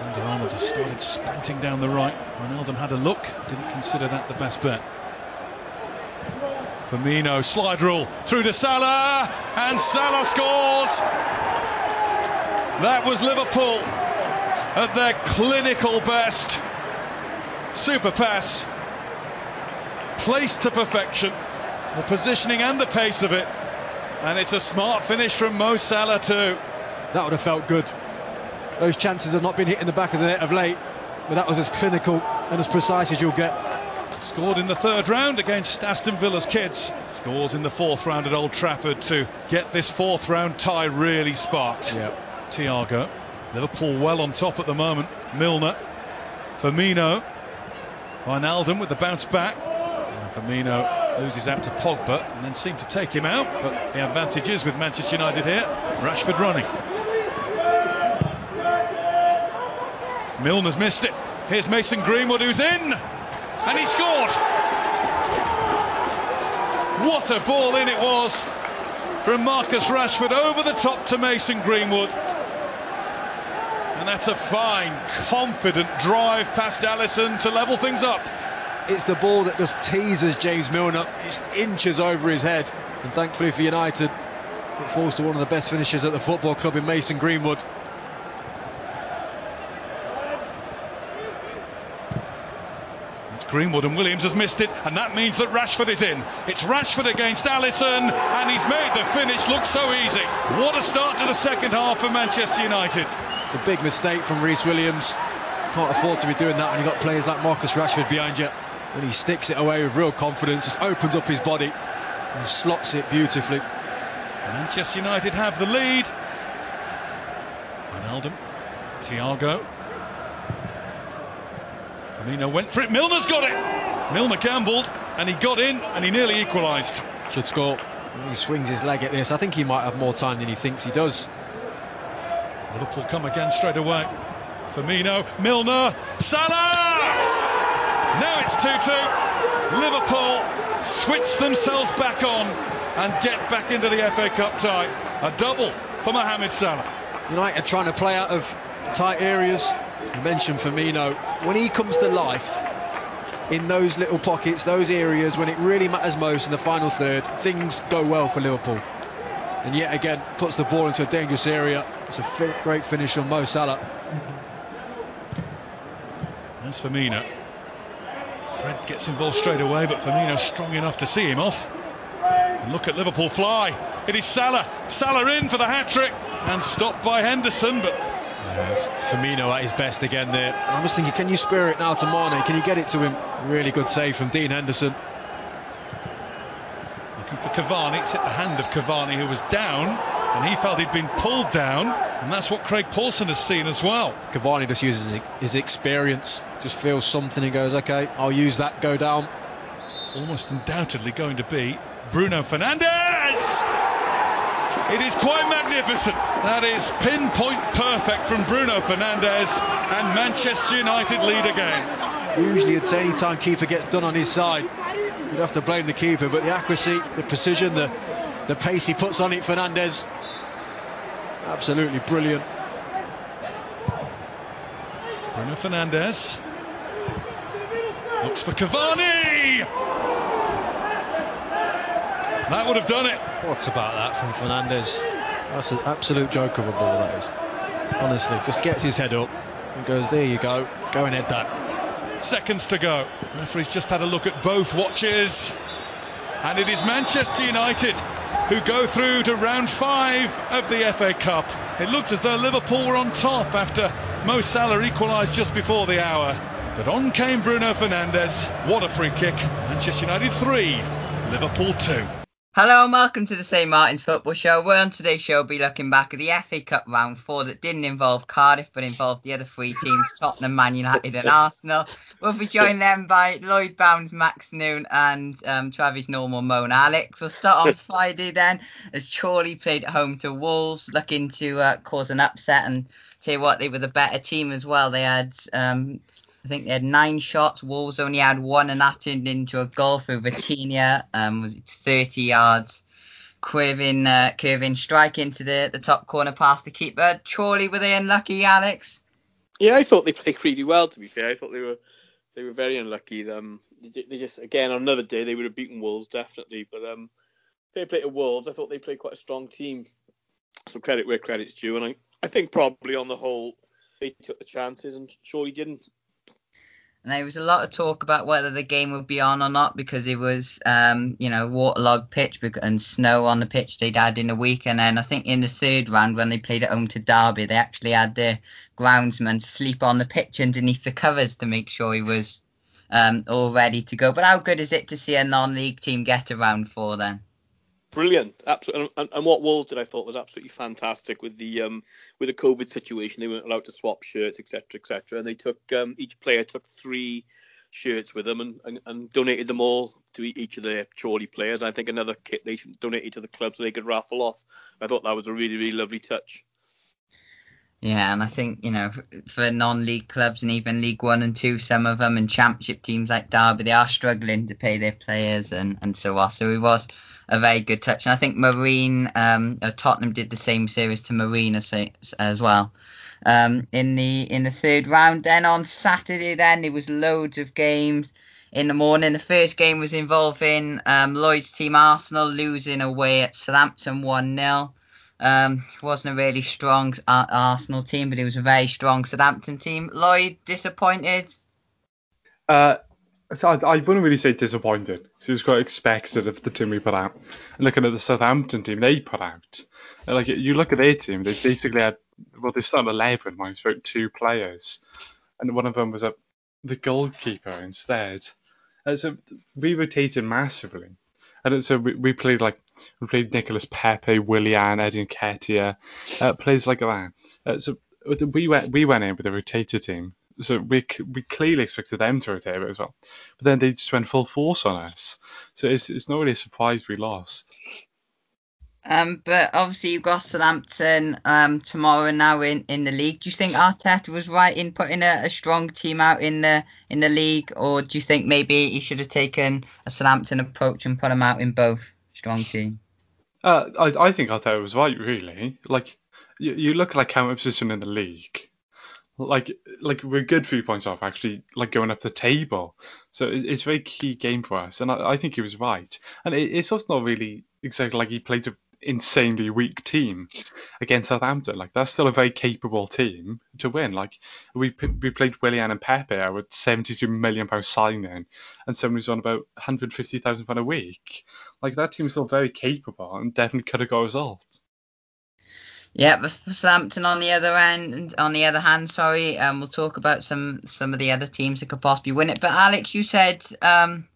Alexander Arnold has started sprinting down the right. Wijnaldum had a look, didn't consider that the best bet. Firmino, slide rule through to Salah, and Salah scores. That was Liverpool at their clinical best. Super pass, placed to perfection, the positioning and the pace of it, and it's a smart finish from Mo Salah too. That would have felt good. Those chances have not been hit in the back of the net of late, but that was as clinical and as precise as you'll get. Scored in the third round against Aston Villa's kids. Scores in the fourth round at Old Trafford to get this fourth round tie really sparked. Yeah. Thiago. Liverpool well on top at the moment. Milner. Firmino. Wijnaldum with the bounce back. And Firmino loses out to Pogba and then seemed to take him out. But the advantage is with Manchester United here. Rashford running. Milner's missed it. Here's Mason Greenwood who's in. And he scored. What a ball in it was from Marcus Rashford over the top to Mason Greenwood. And that's a fine, confident drive past Alisson to level things up. It's the ball that just teases James Milner. It's inches over his head. And thankfully for United, it falls to one of the best finishers at the football club in Mason Greenwood. Greenwood and Williams has missed it, and that means that Rashford is in. It's Rashford against Alisson, and he's made the finish look so easy. What a start to the second half for Manchester United. It's a big mistake from Rhys Williams. Can't afford to be doing that when you've got players like Marcus Rashford behind you. And he sticks it away with real confidence, just opens up his body and slots it beautifully. Manchester United have the lead. Wijnaldum, Thiago. Firmino went for it. Milner's got it. Milner gambled and he got in and he nearly equalised. Should score. He swings his leg at this. I think he might have more time than he thinks he does. Liverpool come again straight away. Firmino, Milner, Salah! Now it's 2-2. Liverpool switch themselves back on and get back into the FA Cup tie. A double for Mohamed Salah. United trying to play out of tight areas. You mentioned Firmino. When he comes to life in those little pockets, those areas, when it really matters most in the final third, things go well for Liverpool. And yet again, puts the ball into a dangerous area. It's a great finish on Mo Salah. That's Firmino. Fred gets involved straight away, but Firmino strong enough to see him off. And look at Liverpool fly. It is Salah. Salah in for the hat trick and stopped by Henderson, but Yes, Firmino at his best again there. And I'm just thinking, can you square it now to Mane? Can you get it to him? Really good save from Dean Henderson. looking for Cavani. It's hit the hand of Cavani, who was down, and he felt he'd been pulled down, and that's what Craig Pawson has seen as well. Cavani just uses his- his experience, just feels something and goes, okay, I'll use that, go down. Almost undoubtedly going to be Bruno Fernandes. It is quite magnificent. That is pinpoint perfect from Bruno Fernandes, and Manchester United lead again. Usually, it's any time keeper gets done on his side, you'd have to blame the keeper. But the accuracy, the precision, the the pace he puts on it, Fernandes, absolutely brilliant. Bruno Fernandes looks for Cavani. That would have done it. What's about that from Fernandes? That's an absolute joke of a ball, that is. Honestly, just gets his head up and goes, there you go, go and head that. Seconds to go. Referee's just had a look at both watches. And it is Manchester United who go through to round five of the FA Cup. It looked as though Liverpool were on top after Mo Salah equalised just before the hour. But on came Bruno Fernandes. What a free kick. Manchester United 3, Liverpool 2. Hello and welcome to the St Martin's Football Show. Where on today's show we'll be looking back at the FA Cup round four that didn't involve Cardiff but involved the other three teams, Tottenham, Man United and Arsenal. We'll be joined then by Lloyd Bounds, Max Noone and um, Travis Normal, Moan Alex. We'll start on Friday then as Chorley played at home to Wolves looking to uh, cause an upset and tell you what, they were the better team as well. They had um, I think they had nine shots. Wolves only had one, and that turned into a goal through Vitinha. Um, was it 30 yards, curving, uh, curving strike into the, the top corner past the keeper. Chorley were they unlucky, Alex? Yeah, I thought they played really well. To be fair, I thought they were they were very unlucky. Um, they, they just again on another day they would have beaten Wolves definitely, but um, fair play to Wolves. I thought they played quite a strong team. So credit where credit's due, and I, I think probably on the whole they took the chances and surely didn't. And there was a lot of talk about whether the game would be on or not because it was, um, you know, waterlogged pitch and snow on the pitch they'd had in the week. And then I think in the third round when they played at home to Derby, they actually had their groundsman sleep on the pitch underneath the covers to make sure he was um, all ready to go. But how good is it to see a non-league team get around for then? Brilliant. Absolutely. And, and, what Wolves did, I thought, was absolutely fantastic with the um, with the COVID situation. They weren't allowed to swap shirts, etc., etc. And they took um, each player took three shirts with them and, and, and, donated them all to each of their Chorley players. I think another kit they donated to the club so they could raffle off. I thought that was a really, really lovely touch. Yeah, and I think you know for non-league clubs and even League One and Two, some of them and Championship teams like Derby, they are struggling to pay their players and and so on. So it was a very good touch. And I think Marine, um, uh, Tottenham did the same series to Marine as, as well. Um, in the in the third round, then on Saturday, then there was loads of games in the morning. The first game was involving um, Lloyd's team Arsenal losing away at Southampton one 0 um, wasn't a really strong Arsenal team, but it was a very strong Southampton team. Lloyd disappointed. Uh, I, I wouldn't really say disappointed because it was quite expected of the team we put out. And looking at the Southampton team they put out, like you look at their team, they basically had well they started eleven minus about two players, and one of them was a the goalkeeper instead. And so we rotated massively, and so we, we played like we played Nicolas Pepe, Willian, Eddie Nketiah, uh, players like that. Uh, so we went we went in with a rotated team so we we clearly expected them to rotate it as well, but then they just went full force on us. So it's it's not really a surprise we lost. Um, but obviously you've got Southampton um, tomorrow now in, in the league. Do you think Arteta was right in putting a, a, strong team out in the in the league, or do you think maybe he should have taken a Southampton approach and put them out in both strong team? Uh, I I think Arteta was right really. Like you, you look at like counter position in the league like like we're good three points off actually like going up the table. So it, it's a very key game for us and i, I think he was right. And it, it's also not really exactly like he played an insanely weak team against southampton. Like that's still a very capable team to win. Like we we played willian and pepe with 72 million pound signing and somebody's on about 150,000 pound a week. Like that team is still very capable and definitely could have got a result yeah, for Southampton on the other end, on the other hand, sorry, um, we'll talk about some some of the other teams that could possibly win it. But Alex, you said, um,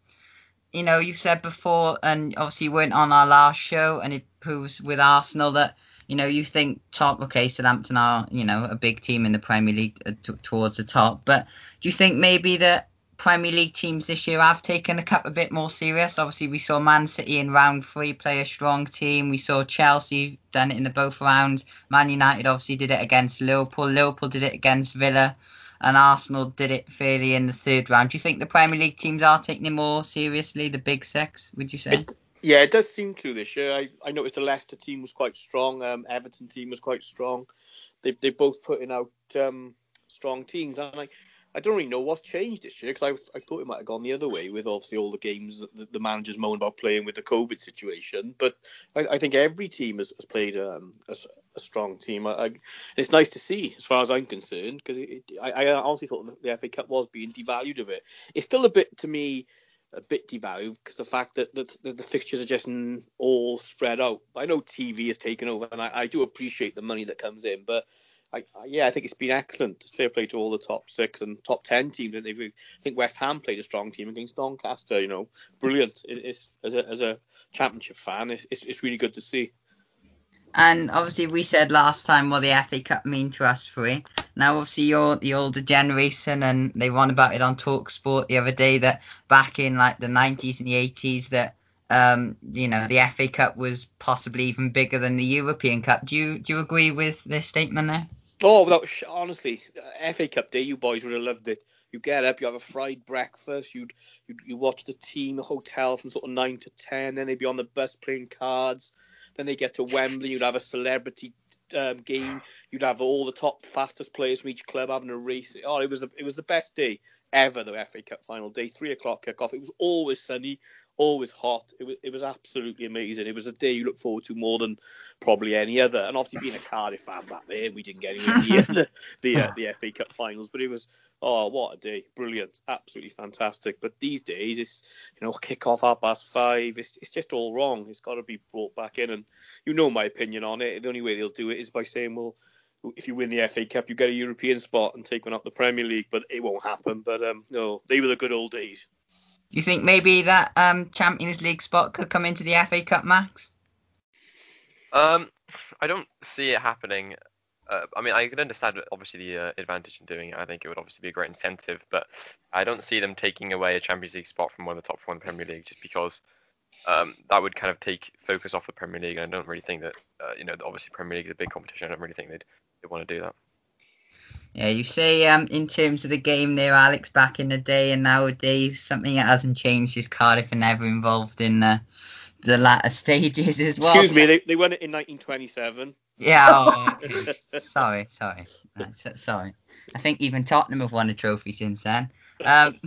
you know, you said before, and obviously you weren't on our last show, and it proves with Arsenal that you know you think top. Okay, Southampton are you know a big team in the Premier League uh, t- towards the top, but do you think maybe that Premier League teams this year have taken the cup a bit more serious. Obviously, we saw Man City in round three play a strong team. We saw Chelsea done it in the both rounds. Man United obviously did it against Liverpool. Liverpool did it against Villa. And Arsenal did it fairly in the third round. Do you think the Premier League teams are taking it more seriously, the big six, would you say? It, yeah, it does seem to this year. I, I noticed the Leicester team was quite strong. Um, Everton team was quite strong. They, they both putting out um, strong teams. And I, I don't really know what's changed this year because I, I thought it might have gone the other way with obviously all the games that the managers moan about playing with the COVID situation. But I, I think every team has, has played um, a, a, strong team. I, I, it's nice to see as far as I'm concerned because I, honestly thought the FA Cup was being devalued a bit. It's still a bit to me a bit devalued because the fact that, the fixtures are just all spread out. I know TV has taken over, and I, I do appreciate the money that comes in, but I, yeah, I think it's been excellent. Fair play to all the top six and top ten teams. And I think West Ham played a strong team against Doncaster. You know, brilliant. It, it's as a as a championship fan, it's, it's, it's really good to see. And obviously, we said last time what the FA Cup mean to us three. Now, obviously, you're the older generation, and they won about it on Talk Sport the other day that back in like the 90s and the 80s that um, you know the FA Cup was possibly even bigger than the European Cup. Do you do you agree with this statement there? Oh, without honestly, uh, FA Cup day, you boys would have loved it. You get up, you have a fried breakfast, you'd, you'd you watch the team, hotel from sort of nine to ten, then they'd be on the bus playing cards, then they get to Wembley, you'd have a celebrity um, game. You'd have all the top fastest players from each club having a race. Oh, it was the, it was the best day ever. The FA Cup final day, three o'clock kickoff. It was always sunny, always hot. It was it was absolutely amazing. It was a day you look forward to more than probably any other. And obviously being a Cardiff fan back then, we didn't get anywhere near the the, uh, the FA Cup finals, but it was oh what a day, brilliant, absolutely fantastic. But these days it's you know kick off at past five. It's it's just all wrong. It's got to be brought back in, and you know my opinion on it. The only way they'll do it is by saying well if you win the FA Cup, you get a European spot and take one up the Premier League, but it won't happen. But um, no, they were the good old days. You think maybe that um, Champions League spot could come into the FA Cup, Max? Um, I don't see it happening. Uh, I mean, I can understand obviously the uh, advantage in doing it. I think it would obviously be a great incentive, but I don't see them taking away a Champions League spot from one of the top four in the Premier League just because um, that would kind of take focus off the Premier League. And I don't really think that, uh, you know, obviously Premier League is a big competition. I don't really think they'd they'd want to do that. Yeah, you say um, in terms of the game there, Alex, back in the day and nowadays, something that hasn't changed is Cardiff are never involved in uh, the latter stages as well. Excuse me, they, they won it in 1927. Yeah, oh, okay. sorry, sorry, sorry. I think even Tottenham have won a trophy since then. Um,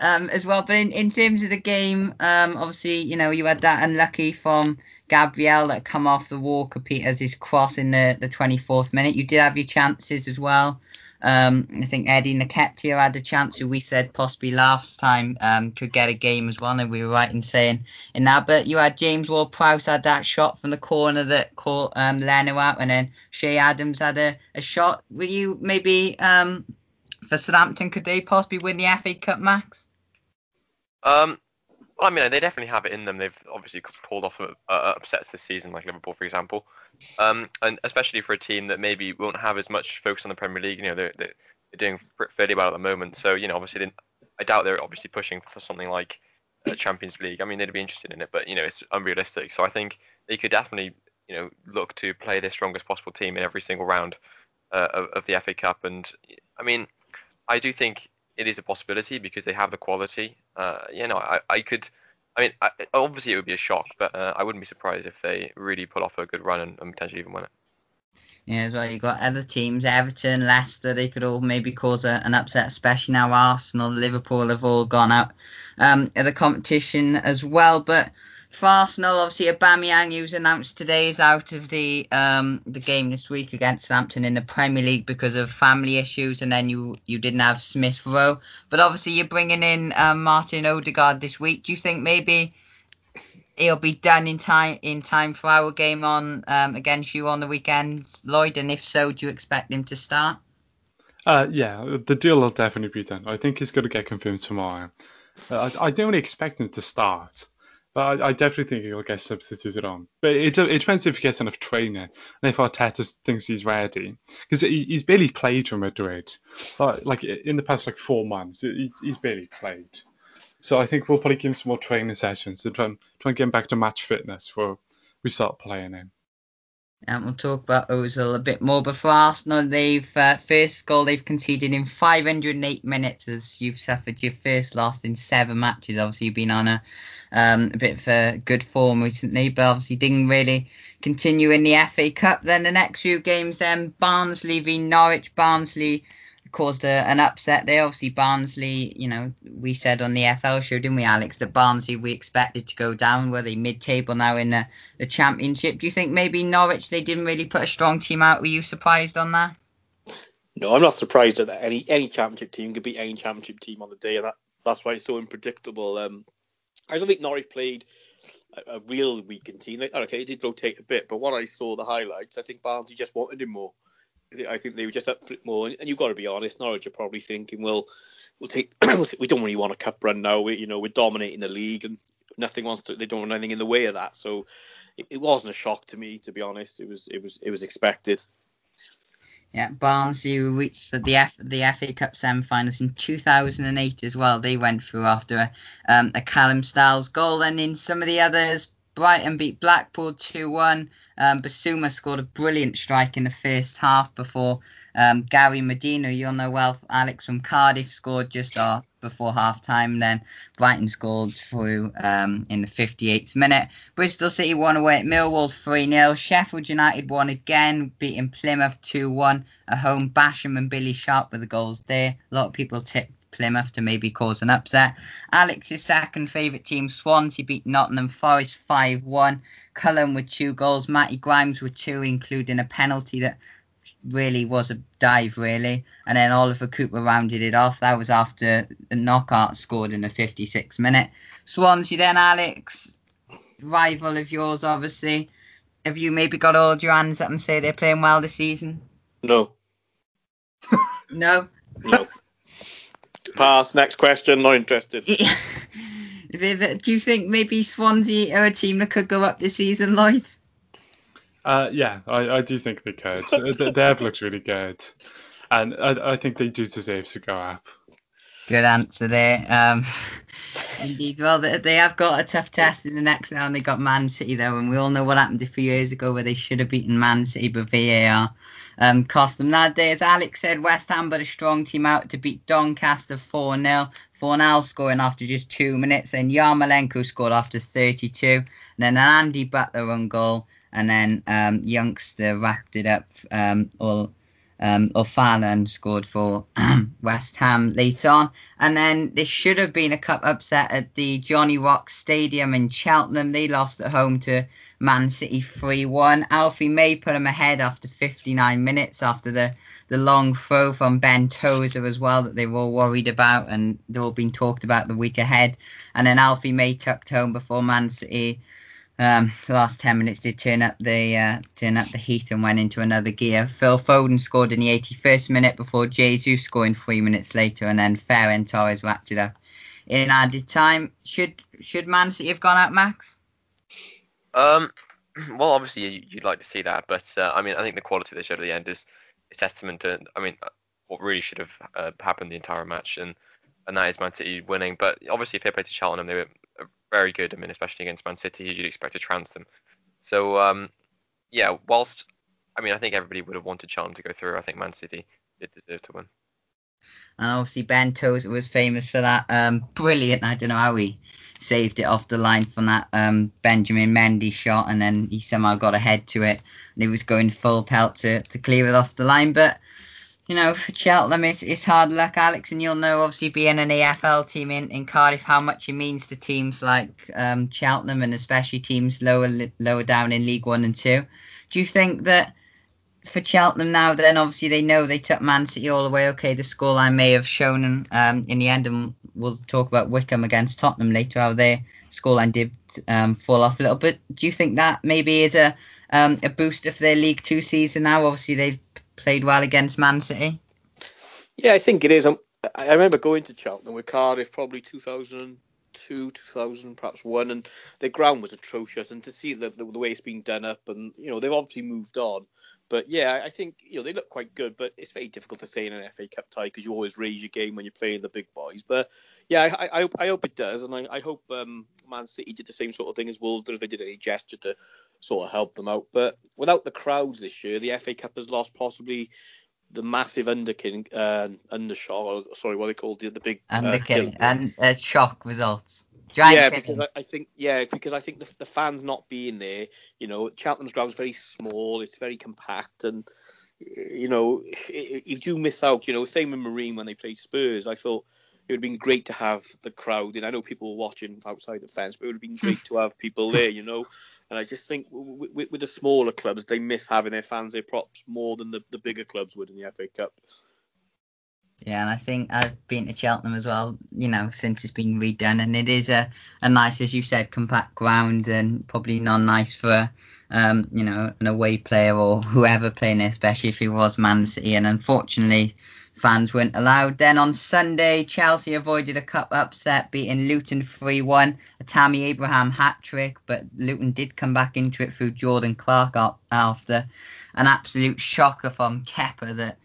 um, as well. But in, in terms of the game, um, obviously, you know, you had that unlucky from Gabriel that come off the Walker Peters cross in the, the 24th minute. You did have your chances as well. Um, I think Eddie Nketiah had a chance who we said possibly last time um, could get a game as well, and we were right in saying in that. But you had James Ward-Prowse had that shot from the corner that caught um, Leno out, and then Che Adams had a, a shot. Will you maybe um, for Southampton could they possibly win the FA Cup, Max? Um, well, I mean, they definitely have it in them. They've obviously pulled off uh, upsets this season, like Liverpool, for example. Um, and especially for a team that maybe won't have as much focus on the Premier League. You know, they're, they're doing fairly well at the moment. So, you know, obviously, I doubt they're obviously pushing for something like a Champions League. I mean, they'd be interested in it, but you know, it's unrealistic. So I think they could definitely, you know, look to play their strongest possible team in every single round uh, of, of the FA Cup. And I mean, I do think it is a possibility because they have the quality. Uh, you know, I, I could. I mean, I, obviously it would be a shock, but uh, I wouldn't be surprised if they really pull off a good run and, and potentially even win it. Yeah, as well. You've got other teams, Everton, Leicester. They could all maybe cause a, an upset, especially now Arsenal, Liverpool have all gone out um, of the competition as well. But for Arsenal, obviously Aubameyang, who was announced today, is out of the um, the game this week against Southampton in the Premier League because of family issues, and then you you didn't have Smith Rowe. But obviously you're bringing in um, Martin Odegaard this week. Do you think maybe he'll be done in time in time for our game on um, against you on the weekends, Lloyd? And if so, do you expect him to start? Uh, yeah, the deal will definitely be done. I think he's going to get confirmed tomorrow. Uh, I, I don't really expect him to start. But I, I, definitely think he'll get substituted on. But it, it depends if he gets enough training and if Arteta thinks he's ready. Because he, he's barely played for Madrid. Like, like in the past like four months, he, he's barely played. So I think we'll probably give him some more training sessions to try and, try and get him back to match fitness before we start playing him. And we'll talk about Ozil a bit more. But for Arsenal, they've uh, first goal they've conceded in 508 minutes as you've suffered your first loss in seven matches. Obviously, you've been on a um, a bit of a good form recently, but obviously didn't really continue in the FA Cup. Then the next few games, then Barnsley v Norwich. Barnsley caused a, an upset there. Obviously, Barnsley, you know, we said on the FL show, didn't we, Alex, that Barnsley we expected to go down. Were they mid-table now in the, the Championship? Do you think maybe Norwich they didn't really put a strong team out? Were you surprised on that? No, I'm not surprised at that. Any any Championship team could beat any Championship team on the day, and that that's why it's so unpredictable. Um, I don't think Norwich played a, a real weakened team. Like, okay, it did rotate a bit, but when I saw the highlights, I think Barnsley just wanted him more. I think they were just up for it more. And, you've got to be honest, Norwich are probably thinking, well, we'll take, we don't really want a cup run now. We, you know, we're dominating the league, and nothing wants to. They don't want anything in the way of that. So it, it wasn't a shock to me, to be honest. It was, it was, it was expected. Yeah, Barnsley reached the F, the FA Cup semi-finals in 2008 as well. They went through after a, um, a Callum Styles goal. And in some of the others, Brighton beat Blackpool 2-1. Um, Bissouma scored a brilliant strike in the first half before um, Gary Madine, you'll know well, Alex from Cardiff, scored just our before half time. Then Brighton scored through um, in the 58th minute. Bristol City won away at Millwall 3 0. Sheffield United won again, beating Plymouth 2 1 at home. Basham and Billy Sharp were the goals there. A lot of people tipped Plymouth to maybe cause an upset. Alex's second favourite team, Swansea, beat Nottingham Forest 5 1. Cullen with two goals. Matty Grimes with two, including a penalty that really was a dive, really. And then Oliver Cooper rounded it off. That was after the knockout scored in the 56th minute. Swansea, then, Alex, rival of yours, obviously. Have you maybe got all your hands up and say they're playing well this season? No. No? No. Pass. Next question. Not interested. Do you think maybe Swansea are a team that could go up this season, Lloyd? Uh, yeah, I, I do think they could. the, the looks really good, and I, I think they do deserve to go up. Good answer there. Um, indeed, well, they, they have got a tough test in the next round. They got Man City though, and we all know what happened a few years ago where they should have beaten Man City, but VAR um, cost them that day. As Alex said, West Ham put a strong team out to beat Doncaster 4 0. Fornal scoring after just two minutes. Then Yarmolenko scored after 32. And then an Andy Butler on goal. And then um, Youngster wrapped it up. Um, all um, O'Fallon scored for West Ham later on. And then there should have been a cup upset at the Johnny Rock Stadium in Cheltenham. They lost at home to Man City 3 1. Alfie May put them ahead after 59 minutes after the the long throw from Ben Tozer as well that they were all worried about and they're all being talked about the week ahead. And then Alfie May tucked home before Man City. Um, the last 10 minutes did turn up the uh, turn up the heat and went into another gear. Phil Foden scored in the 81st minute before Jesus scoring three minutes later, and then Ferran Torres wrapped it up in added time. Should should Man City have gone out, Max? Um, well, obviously you'd like to see that, but uh, I mean, I think the quality they showed at the end is is testament to, I mean, what really should have uh, happened the entire match, and and that is Man City winning. But obviously, if they played to Cheltenham, they were very good. I mean, especially against Man City, you'd expect to trounce them. So um, yeah, whilst I mean, I think everybody would have wanted Cheltenham to go through. I think Man City did deserve to win. And obviously, Ben Tozer was famous for that um, brilliant. I don't know how he saved it off the line from that um, Benjamin Mendy shot, and then he somehow got ahead to it. And he was going full pelt to, to clear it off the line. But, you know, for Cheltenham, it's, it's hard luck, Alex. And you'll know, obviously, being an EFL team in, in Cardiff, how much it means to teams like um, Cheltenham and especially teams lower lower down in League One and Two. Do you think that for Cheltenham now, then obviously they know they took Man City all the way. Okay, the scoreline may have shown um, in the end, and we'll talk about Wycombe against Tottenham later, how their scoreline did um, fall off a little bit. Do you think that maybe is a um, a booster for their League Two season now? Obviously, they've played well against Man City. Yeah, I think it is. Um, I remember going to Cheltenham with Cardiff probably 2002, 2000, perhaps one, and the ground was atrocious. And to see the, the, the way it's been done up, and you know they've obviously moved on. But yeah, I think you know they look quite good, but it's very difficult to say in an FA Cup tie because you always raise your game when you're playing the big boys. But yeah, I, I, I hope it does, and I, I hope um, Man City did the same sort of thing as Wolves did if they did any gesture to sort of help them out. But without the crowds this year, the FA Cup has lost possibly the massive underkin, uh, undershot, or sorry, what they called the, the big underkin uh, and uh, shock results. Giant yeah, because I, I, think yeah, because I think the, the fans not being there, you know, Cheltenham's ground is very small, it's very compact, and you know, if you do miss out. You know, same with Marine when they played Spurs. I thought it would have been great to have the crowd, and I know people were watching outside the fence, but it would have been great to have people there. You know, and I just think with, with the smaller clubs, they miss having their fans their props more than the, the bigger clubs would in the FA Cup. Yeah, and I think I've been to Cheltenham as well, you know, since it's been redone, and it is a, a nice, as you said, compact ground, and probably not nice for, um, you know, an away player or whoever playing it, especially if it was Man City. And unfortunately, fans weren't allowed. Then on Sunday, Chelsea avoided a cup upset, beating Luton 3-1, a Tammy Abraham hat trick, but Luton did come back into it through Jordan Clark after. An absolute shocker from Kepa that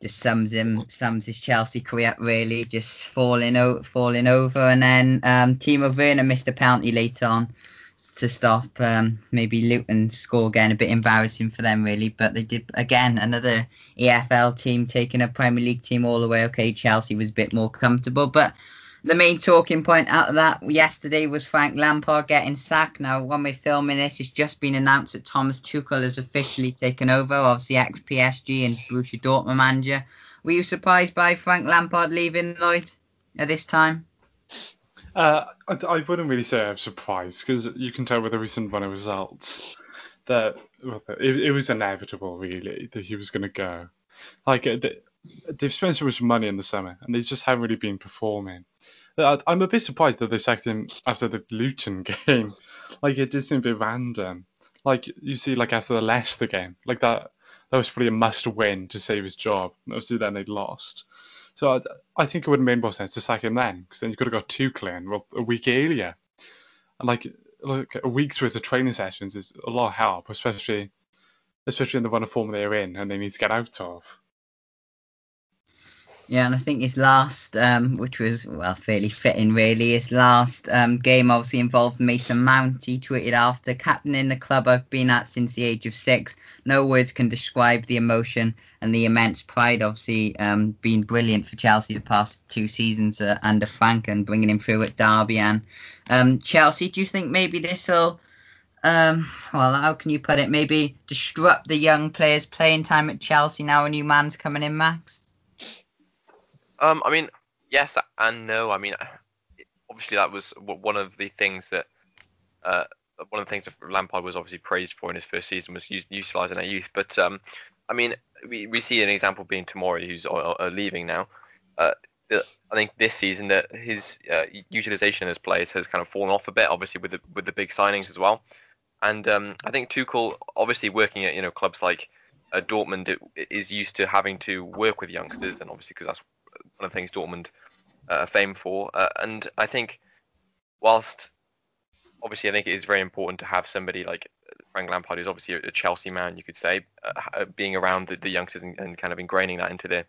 just sums him sums his Chelsea career really just falling o- falling over. And then um, Timo Werner missed a penalty later on to stop um, maybe Luton score again. a bit embarrassing for them really. But they did again another EFL team taking a Premier League team all the way. Okay, Chelsea was a bit more comfortable, but the main talking point out of that yesterday was Frank Lampard getting sacked. Now, when we're filming this, it's just been announced that Thomas Tuchel has officially taken over, obviously ex PSG and Borussia Dortmund manager. Were you surprised by Frank Lampard leaving Lloyd at this time? Uh, I, I, wouldn't really say I'm surprised because you can tell with the recent run of results that it, it was inevitable, really, that he was going to go. Like uh, they, they've spent so much money in the summer and they just haven't really been performing. I'm a bit surprised that they sacked him after the Luton game. Like it did seem a bit random. Like you see, like after the Leicester game, like that that was probably a must-win to save his job. Obviously, then they'd lost. So I, I think it would have made more sense to sack him then, because then you could have got Tuchel clean well, a week earlier. And like, like a week's worth of training sessions is a lot of help, especially especially in the run of form they're in and they need to get out of. Yeah, and I think his last, um, which was well fairly fitting really, his last um, game obviously involved Mason Mount. He tweeted after captaining the club I've been at since the age of six. No words can describe the emotion and the immense pride. Obviously, um, brilliant for Chelsea the past two seasons uh, under Frank and bringing him through at Derby and um, Chelsea. Do you think maybe this will um, well, how can you put it? Maybe disrupt the young players' playing time at Chelsea now a new man's coming in, Max? Um, I mean, yes and no. I mean, obviously that was one of the things that uh, one of the things that Lampard was obviously praised for in his first season was utilising that youth. But um, I mean, we, we see an example being Tomori, who's uh, uh, leaving now. Uh, I think this season that his uh, utilization as players has kind of fallen off a bit, obviously with the with the big signings as well. And um, I think Tuchel, obviously working at you know clubs like uh, Dortmund, is used to having to work with youngsters, and obviously because that's one of the things Dortmund uh, are famed for. Uh, and I think, whilst obviously I think it is very important to have somebody like Frank Lampard, who's obviously a Chelsea man, you could say, uh, being around the, the youngsters and, and, kind of ingraining that into their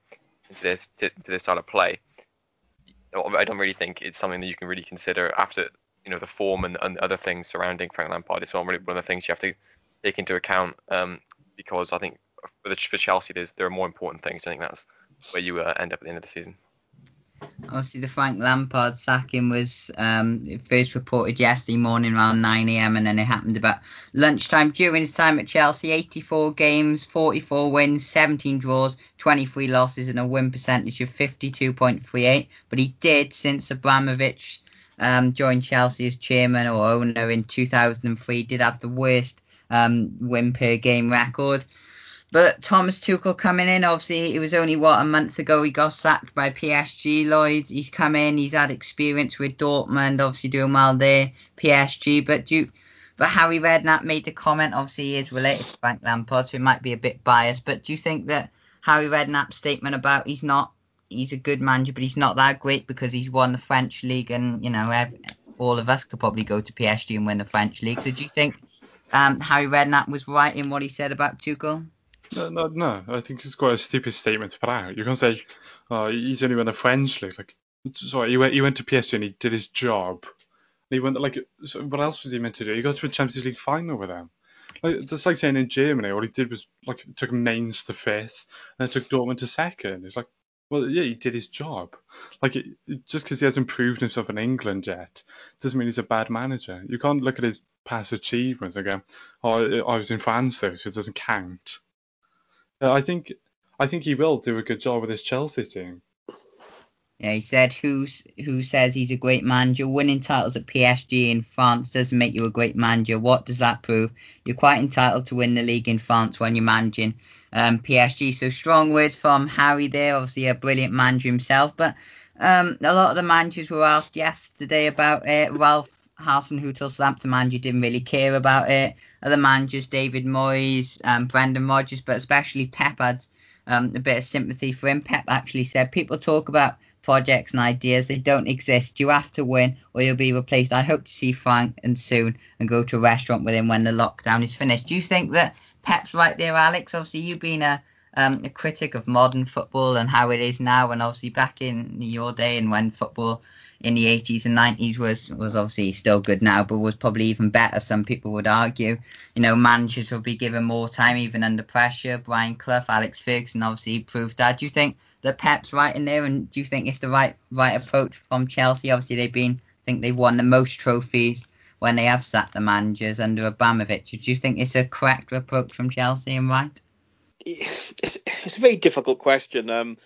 into their, their style of play. I don't really think it's something that you can really consider after you know the form and, and other things surrounding Frank Lampard. It's not really one of the things you have to take into account um, because I think for, the, for Chelsea, there's, there are more important things. I think that's where you uh, end up at the end of the season. Obviously, the Frank Lampard sacking was um, first reported yesterday morning around 9 a.m. and then it happened about lunchtime during his time at Chelsea. 84 games, 44 wins, 17 draws, 23 losses, and a win percentage of 52.38. But he did, since Abramovich um, joined Chelsea as chairman or owner in 2003, did have the worst um, win per game record. But Thomas Tuchel coming in, obviously, it was only what a month ago he got sacked by PSG. Lloyd, he's come in, he's had experience with Dortmund, obviously doing well there, PSG. But do you, but Harry Redknapp made the comment, obviously he is related to Frank Lampard, so he might be a bit biased. But do you think that Harry Redknapp's statement about he's not, he's a good manager, but he's not that great because he's won the French league, and you know, every, all of us could probably go to PSG and win the French league. So do you think um, Harry Redknapp was right in what he said about Tuchel? No, no, no. I think it's quite a stupid statement to put out. You can't say, oh, he's only won the French league. Like, sorry, he went, he went to PSG and he did his job. He went like, so what else was he meant to do? He got to a Champions League final with them. Like, that's like saying in Germany, all he did was like took Mainz to fifth and then took Dortmund to second. It's like, well, yeah, he did his job. Like, it, just because he hasn't proved himself in England yet doesn't mean he's a bad manager. You can't look at his past achievements and go, oh, I was in France though, so it doesn't count. Uh, I think I think he will do a good job with his Chelsea team. Yeah, he said who who says he's a great manager. Winning titles at PSG in France doesn't make you a great manager. What does that prove? You're quite entitled to win the league in France when you're managing um, PSG. So strong words from Harry there. Obviously a brilliant manager himself. But um, a lot of the managers were asked yesterday about it. Ralph Hasenhüttl, Southampton manager, didn't really care about it. Other managers, David Moyes, um, Brendan Rodgers, but especially Pep had um, a bit of sympathy for him. Pep actually said, people talk about projects and ideas, they don't exist. You have to win or you'll be replaced. I hope to see Frank and soon and go to a restaurant with him when the lockdown is finished. Do you think that Pep's right there, Alex? Obviously, you've been a, um, a critic of modern football and how it is now, and obviously back in your day and when football in the 80s and 90s was was obviously still good now, but was probably even better. Some people would argue. You know, managers will be given more time even under pressure. Brian Clough, Alex Ferguson obviously proved that. Do you think that Pep's right in there, and do you think it's the right right approach from Chelsea? Obviously, they've been I think they've won the most trophies when they have sat the managers under Abramovich. Do you think it's a correct approach from Chelsea and right? It's, it's a very difficult question. Um,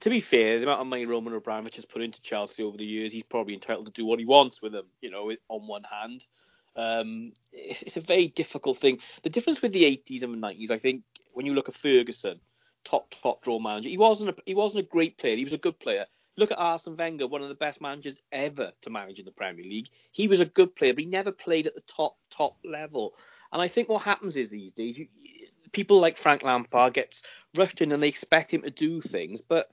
to be fair, the amount of money Roman Abramovich has put into Chelsea over the years, he's probably entitled to do what he wants with them. You know, on one hand, um, it's, it's, a very difficult thing. The difference with the 80s and the 90s, I think, when you look at Ferguson, top top draw manager, he wasn't a, he wasn't a great player. He was a good player. Look at Arsene Wenger, one of the best managers ever to manage in the Premier League. He was a good player, but he never played at the top top level. And I think what happens is these days, you, people like Frank Lampard gets rushed in and they expect him to do things, but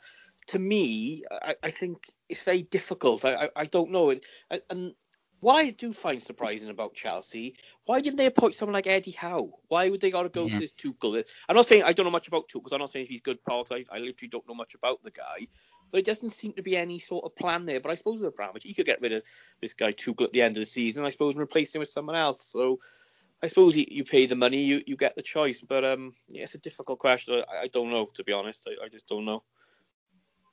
to me, I, I think it's very difficult. I, I, I don't know it. And what I do find surprising about Chelsea, why didn't they appoint someone like Eddie Howe? Why would they got to go yeah. to this Tuchel? I'm not saying I don't know much about Tuchel because I'm not saying he's good, Paul. I, I literally don't know much about the guy. But it doesn't seem to be any sort of plan there. But I suppose with Abramovich, he could get rid of this guy Tuchel at the end of the season, I suppose, and replace him with someone else. So I suppose you, you pay the money, you, you get the choice. But um, yeah, it's a difficult question. I, I don't know, to be honest. I, I just don't know.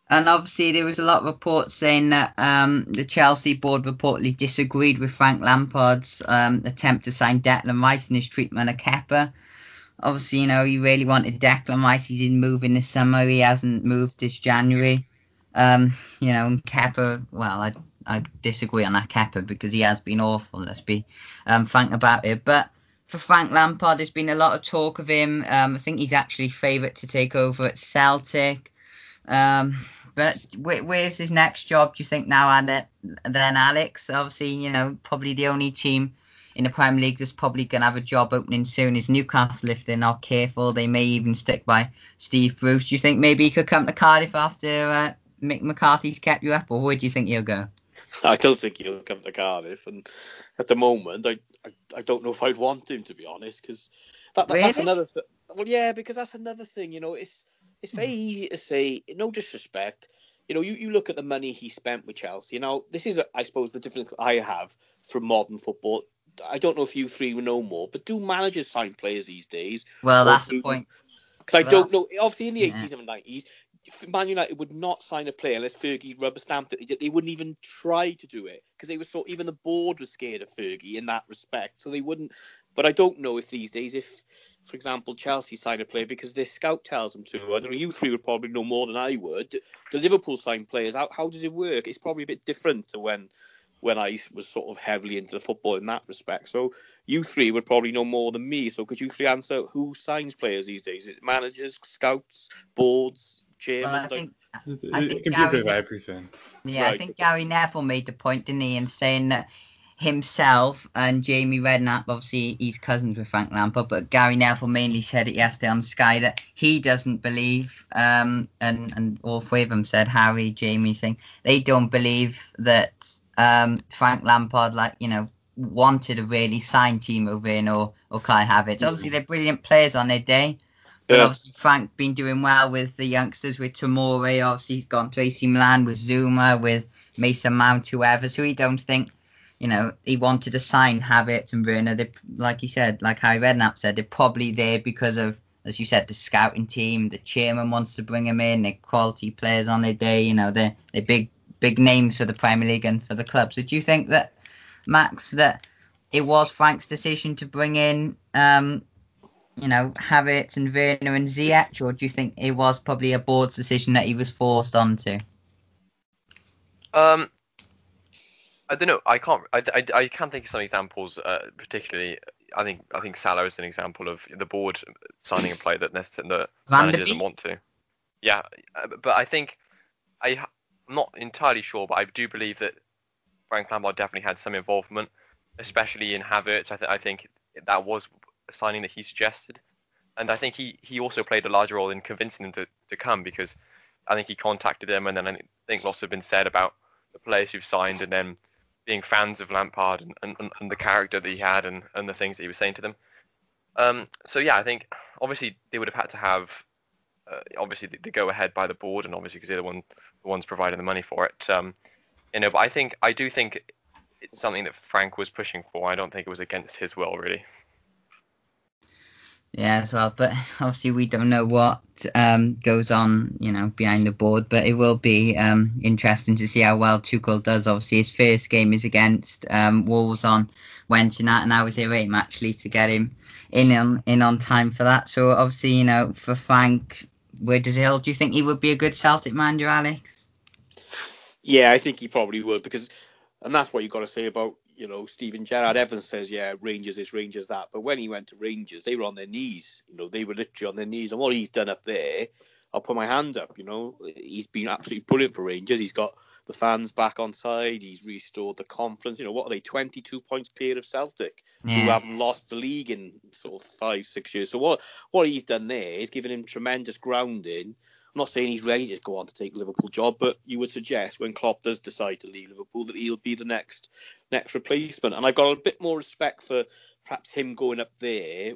And obviously, there was a lot of reports saying that um, the Chelsea board reportedly disagreed with Frank Lampard's um, attempt to sign Declan Rice and his treatment of Kepa. Obviously, you know, he really wanted Declan Rice. He didn't move in the summer. He hasn't moved this January. Um, you know, and Kepa, well, I, I disagree on that Kepa because he has been awful. Let's be um, frank about it. But for Frank Lampard, there's been a lot of talk of him. Um, I think he's actually favourite to take over at Celtic. Um, but where's his next job? Do you think now and then, Alex? Obviously, you know, probably the only team in the Premier League that's probably going to have a job opening soon is Newcastle if they're not careful. They may even stick by Steve Bruce. Do you think maybe he could come to Cardiff after uh, Mick McCarthy's kept you up, or where do you think he'll go? I don't think he'll come to Cardiff, and at the moment, I I, I don't know if I'd want him to be honest, because that, that, really? that's another. Th- well, yeah, because that's another thing. You know, it's it's very hmm. easy to say, no disrespect. You know, you, you look at the money he spent with Chelsea. Now, this is, I suppose, the difference I have from modern football. I don't know if you three know more, but do managers sign players these days? Well, that's do, the point. Because I well, don't know. Obviously, in the yeah. 80s and 90s, Man United would not sign a player unless Fergie rubber stamped it. They wouldn't even try to do it because they were so even the board was scared of Fergie in that respect. So they wouldn't. But I don't know if these days, if for example, Chelsea sign a player because their scout tells them to. I don't know, you three would probably know more than I would. Do Liverpool sign players? How, how does it work? It's probably a bit different to when when I was sort of heavily into the football in that respect. So you three would probably know more than me. So could you three answer who signs players these days? Is it managers, scouts, boards, chairmen? Well, I think, I think it can Gary, be a bit of everything. Yeah, right. I think Gary Neville made the point, didn't he, in saying that himself and Jamie Redknapp, obviously he's cousins with Frank Lampard, but Gary Neville mainly said it yesterday on Sky that he doesn't believe, um, and and all three of them said Harry, Jamie thing, they don't believe that um, Frank Lampard, like you know, wanted a really sign Timo Werner or or Kai Havertz. Obviously they're brilliant players on their day. Yeah. obviously Frank been doing well with the youngsters with Tomori. Obviously he's gone to AC Milan with Zouma, with Mason Mount, whoever. So he don't think you know, he wanted to sign Havertz and Werner. They, like you said, like Harry Redknapp said, they're probably there because of, as you said, the scouting team. The chairman wants to bring them in. They're quality players on their day. You know, they're they're big big names for the Premier League and for the club. So do you think that Max that it was Frank's decision to bring in, um, you know, Havertz and Werner and Ziyech, or do you think it was probably a board's decision that he was forced onto? Um, I don't know. I can't. I, I, I can't think of some examples. Uh, particularly, I think I think Salah is an example of the board signing a player that the manager doesn't want to. Yeah, uh, but I think I, I'm not entirely sure, but I do believe that Frank Lampard definitely had some involvement, especially in Havertz. I, th- I think that was signing that he suggested, and I think he, he also played a larger role in convincing them to, to come because I think he contacted them, and then I think lots have been said about the players who've signed, and then being fans of Lampard and, and, and the character that he had and, and the things that he was saying to them. Um, so yeah, I think obviously they would have had to have uh, obviously the, the go ahead by the board, and obviously because they're the one the ones providing the money for it. Um, you know, but I think I do think it's something that Frank was pushing for. I don't think it was against his will really. Yeah, as well. But obviously, we don't know what um, goes on, you know, behind the board. But it will be um, interesting to see how well Tuchel does. Obviously, his first game is against um, Wolves on Wednesday night, and I was their aim actually to get him in on in on time for that. So obviously, you know, for Frank, where does he hold? Do you think he would be a good Celtic manager, Alex? Yeah, I think he probably would because, and that's what you got to say about you know, Stephen Gerrard Evans says, yeah, Rangers is Rangers that. But when he went to Rangers, they were on their knees. You know, they were literally on their knees. And what he's done up there, I'll put my hand up. You know, he's been absolutely brilliant for Rangers. He's got the fans back on side. He's restored the confidence. You know, what are they? 22 points clear of Celtic, yeah. who haven't lost the league in sort of five, six years. So what what he's done there is given him tremendous grounding I'm not saying he's ready to go on to take Liverpool job, but you would suggest when Klopp does decide to leave Liverpool that he'll be the next next replacement. And I've got a bit more respect for perhaps him going up there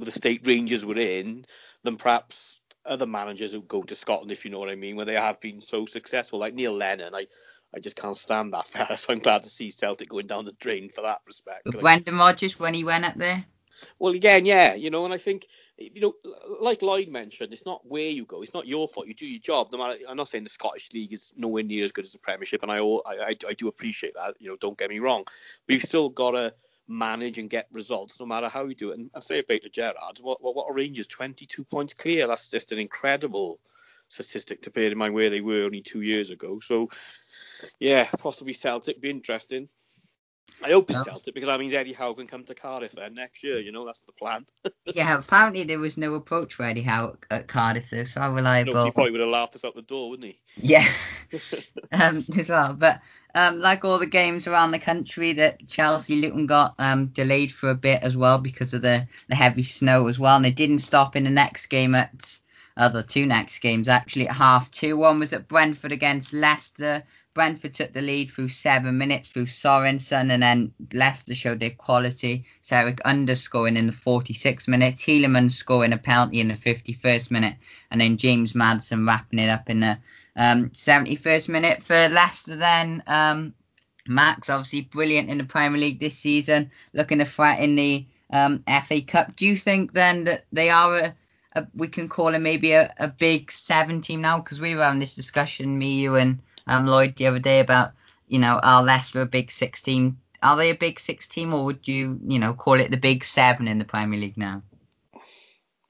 with the state Rangers were in than perhaps other managers who go to Scotland, if you know what I mean, where they have been so successful, like Neil Lennon. I, I just can't stand that fella, so I'm glad to see Celtic going down the drain for that respect. Brendan Rodgers when he went up there. Well, again, yeah, you know, and I think, you know, like Lloyd mentioned, it's not where you go, it's not your fault. You do your job. No matter, I'm not saying the Scottish League is nowhere near as good as the Premiership, and I, I, I do appreciate that. You know, don't get me wrong, but you've still got to manage and get results no matter how you do it. And I say play to Gerrard. What, what, what Rangers 22 points clear. That's just an incredible statistic to bear in mind where they were only two years ago. So, yeah, possibly Celtic be interesting. I hope it's it because that means Eddie Howe can come to Cardiff then next year. You know, that's the plan. yeah, apparently there was no approach for Eddie Howe at Cardiff though, so how reliable. No, he probably would have laughed us out the door, wouldn't he? Yeah, um, as well. But um, like all the games around the country, that Chelsea Luton got um, delayed for a bit as well because of the the heavy snow as well, and they didn't stop in the next game at. Uh, the two next games actually at half two. One was at Brentford against Leicester, Brentford took the lead through seven minutes through Sorensen, and then Leicester showed their quality. Iheanacho scoring in the 46th minute, Tielemans scoring a penalty in the 51st minute, and then James Maddison wrapping it up in the um, 71st minute for Leicester. Then um, Max, obviously brilliant in the Premier League this season, looking to threaten the um, FA Cup. Do you think then that they are a, a we can call it maybe a, a big seven team now? Because we were having this discussion, me, you, and um, Lloyd the other day about you know are Leicester a big six team? Are they a big six team, or would you you know call it the big seven in the Premier League now?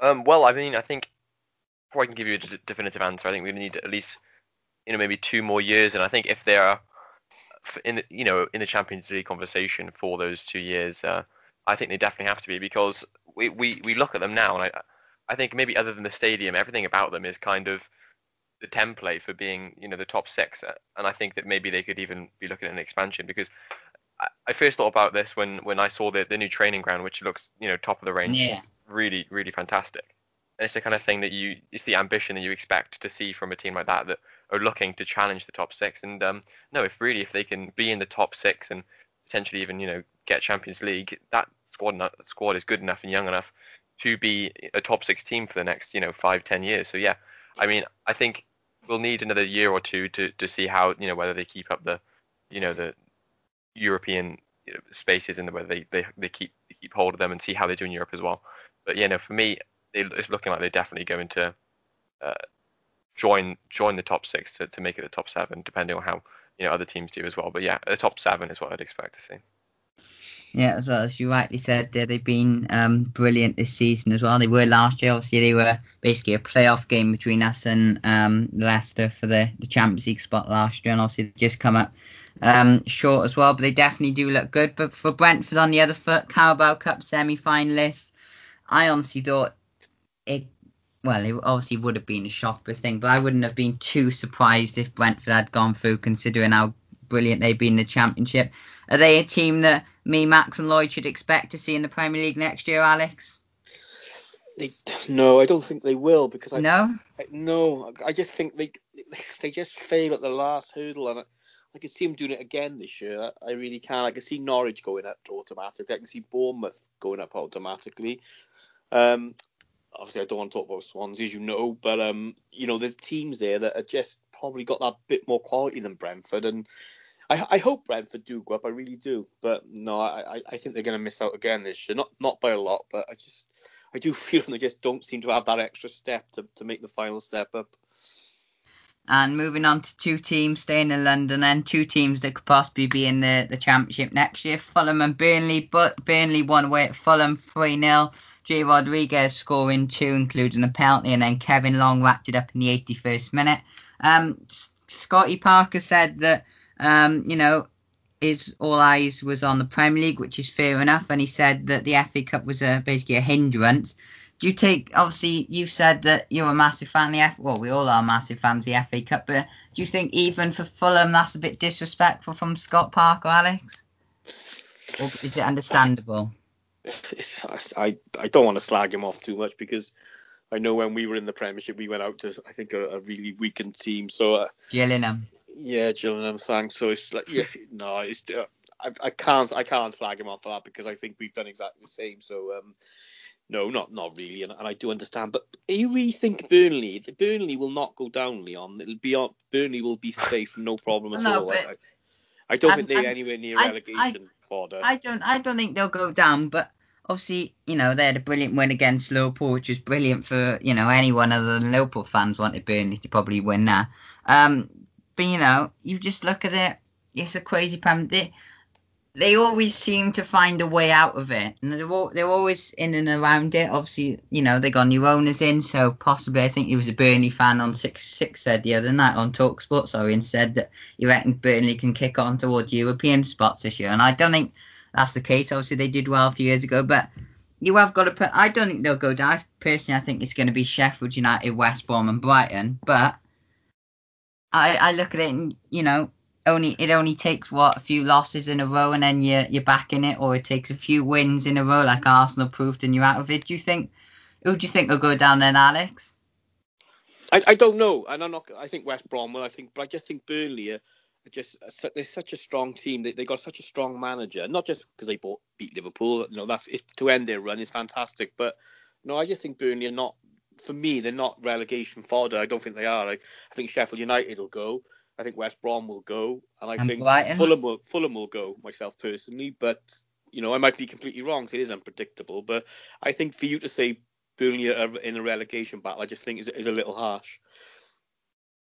Um, well, I mean, I think before I can give you a d- definitive answer, I think we need at least you know maybe two more years, and I think if they are in the, you know in the Champions League conversation for those two years, uh, I think they definitely have to be because we, we, we look at them now, and I I think maybe other than the stadium, everything about them is kind of the template for being, you know, the top six. Uh, and I think that maybe they could even be looking at an expansion because I, I first thought about this when when I saw the the new training ground, which looks, you know, top of the range, yeah. really really fantastic. And it's the kind of thing that you, it's the ambition that you expect to see from a team like that that are looking to challenge the top six. And um, no, if really if they can be in the top six and potentially even, you know, get Champions League, that squad that squad is good enough and young enough to be a top six team for the next, you know, five ten years. So yeah, I mean, I think we'll need another year or two to, to see how you know whether they keep up the you know the European you know, spaces and whether they, they, they keep they keep hold of them and see how they do in Europe as well. But yeah, no, for me, it's looking like they're definitely going to uh, join join the top six to, to make it the top seven, depending on how you know other teams do as well. But yeah, the top seven is what I'd expect to see. Yeah, as, as you rightly said, they've been um, brilliant this season as well. They were last year. Obviously, they were basically a playoff game between us and um, Leicester for the, the Champions League spot last year, and obviously just come up um, short as well. But they definitely do look good. But for Brentford on the other foot, Carabao Cup semi-finalists, I honestly thought it. Well, it obviously would have been a shocker thing, but I wouldn't have been too surprised if Brentford had gone through, considering how brilliant they've been in the Championship. Are they a team that me, Max, and Lloyd should expect to see in the Premier League next year, Alex? They, no, I don't think they will because I no, I, no, I just think they they just fail at the last hurdle, and I, I can see them doing it again this year. I really can. I can see Norwich going up automatically. I can see Bournemouth going up automatically. Um, obviously I don't want to talk about Swansea, as you know, but um, you know, there's teams there that are just probably got that bit more quality than Brentford, and I, I hope Brentford do go up. I really do, but no, I, I think they're going to miss out again this year. Not not by a lot, but I just I do feel they just don't seem to have that extra step to, to make the final step up. And moving on to two teams staying in London and two teams that could possibly be in the, the championship next year, Fulham and Burnley. But Burnley won away at Fulham 3 0. Jay Rodriguez scoring two, including a penalty, and then Kevin Long wrapped it up in the 81st minute. Um, Scotty Parker said that, um, you know, his all eyes was on the Premier League, which is fair enough, and he said that the FA Cup was a, basically a hindrance. Do you take, obviously, you've said that you're a massive fan of the FA, well, we all are massive fans of the FA Cup, but do you think even for Fulham that's a bit disrespectful from Scott Parker, Alex? Or is it understandable? it's, I I don't want to slag him off too much because I know when we were in the Premiership we went out to I think a, a really weakened team. So uh, Gillingham. Yeah, Gillingham. Thanks. So it's like yeah, no, it's uh, I, I can't I can't slag him off for that because I think we've done exactly the same. So um, no, not not really, and, and I do understand. But you really think Burnley Burnley will not go down, Leon? It'll be on Burnley will be safe, no problem at no, all. I, I, don't think they're anywhere near relegation. I don't I don't think they'll go down, but obviously, you know, they had a brilliant win against Liverpool, which was brilliant for, you know, anyone other than Liverpool fans wanted Burnley to probably win that. Um, but, you know, you just look at it, it's a crazy plan. They, they always seem to find a way out of it. And they're, all, they're always in and around it. Obviously, you know, they got new owners in, so possibly I think he was a Burnley fan on 6 6 said the other night on Talksport, sorry, and said that you reckon Burnley can kick on towards European spots this year. And I don't think that's the case. Obviously, they did well a few years ago, but you have got to put. I don't think they'll go down. Personally, I think it's going to be Sheffield United, West Brom, and Brighton. But I, I look at it and you know, only it only takes what a few losses in a row, and then you're you're back in it, or it takes a few wins in a row, like Arsenal proved, and you're out of it. Do you think? Who do you think will go down then, Alex? I, I don't know, and I'm not. I think West Brom will. I think, but I just think Burnley are just they're such a strong team. They they got such a strong manager, not just because they bought beat Liverpool. You know, that's to end their run is fantastic. But no, I just think Burnley are not. For me, they're not relegation fodder. I don't think they are. I, I think Sheffield United will go. I think West Brom will go, and I and think Brighton. Fulham will Fulham will go. Myself personally, but you know, I might be completely wrong. It is unpredictable. But I think for you to say Burnley are in a relegation battle, I just think is, is a little harsh.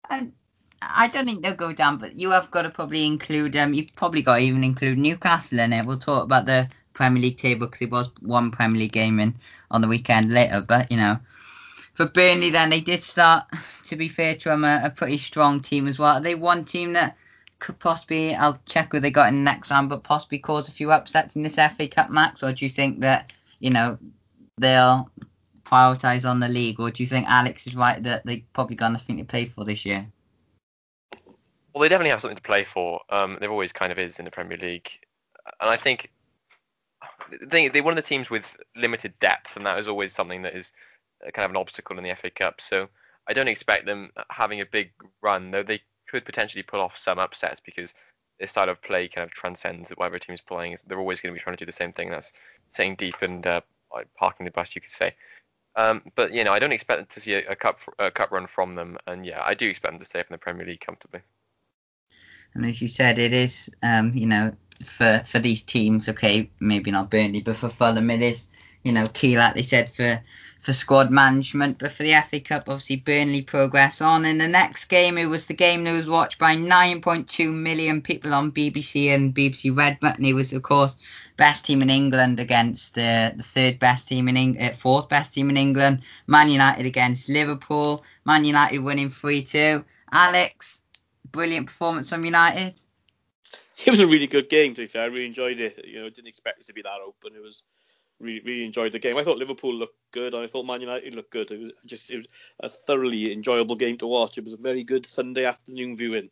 And I don't think they'll go down, but you have got to probably include um you've probably got to even include Newcastle in it. We'll talk about the Premier League table because it was one Premier League game in on the weekend later, but you know. For Burnley, then they did start, to be fair to them, a, a pretty strong team as well. Are they one team that could possibly, I'll check who they got in the next round, but possibly cause a few upsets in this FA Cup, Max? Or do you think that, you know, they'll prioritise on the league? Or do you think Alex is right that they probably got nothing to play for this year? Well, they definitely have something to play for. Um, there always kind of is in the Premier League, and I think they they're one of the teams with limited depth, and that is always something that is kind of an obstacle in the FA Cup. So I don't expect them having a big run, though they could potentially pull off some upsets because their style of play kind of transcends whatever team is playing. They're always going to be trying to do the same thing. That's staying deep and uh, parking the bus, you could say. Um, but you know, I don't expect to see a, a cup a cup run from them, and yeah, I do expect them to stay up in the Premier League comfortably. And as you said, it is, um, you know, for for these teams, okay, maybe not Burnley, but for Fulham, it is, you know, key, like they said, for for squad management. But for the FA Cup, obviously Burnley progress on. In the next game, it was the game that was watched by 9.2 million people on BBC and BBC Red Button. It was, of course, best team in England against uh, the third best team in England, uh, fourth best team in England. Man United against Liverpool. Man United winning 3-2. Alex, brilliant performance from United. It was a really good game. To be fair, I really enjoyed it. You know, didn't expect it to be that open. It was really, really enjoyed the game. I thought Liverpool looked good, and I thought Man United looked good. It was just it was a thoroughly enjoyable game to watch. It was a very good Sunday afternoon viewing.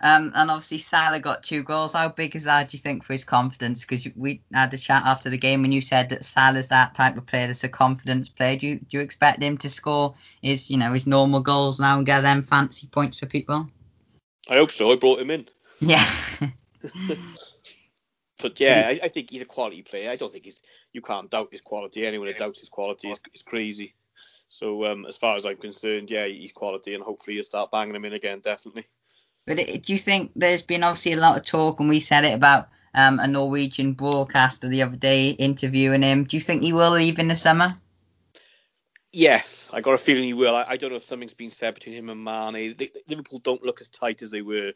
Um, and obviously Salah got two goals. How big is that, do you think, for his confidence? Because we had a chat after the game and you said that Salah's that type of player that's a confidence player. Do you, do you expect him to score his, you know, his normal goals now and get them fancy points for people? I hope so. I brought him in. Yeah. but yeah, I, I, think he's a quality player. I don't think he's you can't doubt his quality. Anyone who doubts his quality is, is crazy. So um, as far as I'm concerned, yeah, he's quality, and hopefully you'll start banging him in again, definitely. But it, do you think there's been obviously a lot of talk, and we said it about um, a Norwegian broadcaster the other day interviewing him. Do you think he will leave in the summer? Yes, I got a feeling he will. I, I don't know if something's been said between him and Mane. They, Liverpool don't look as tight as they were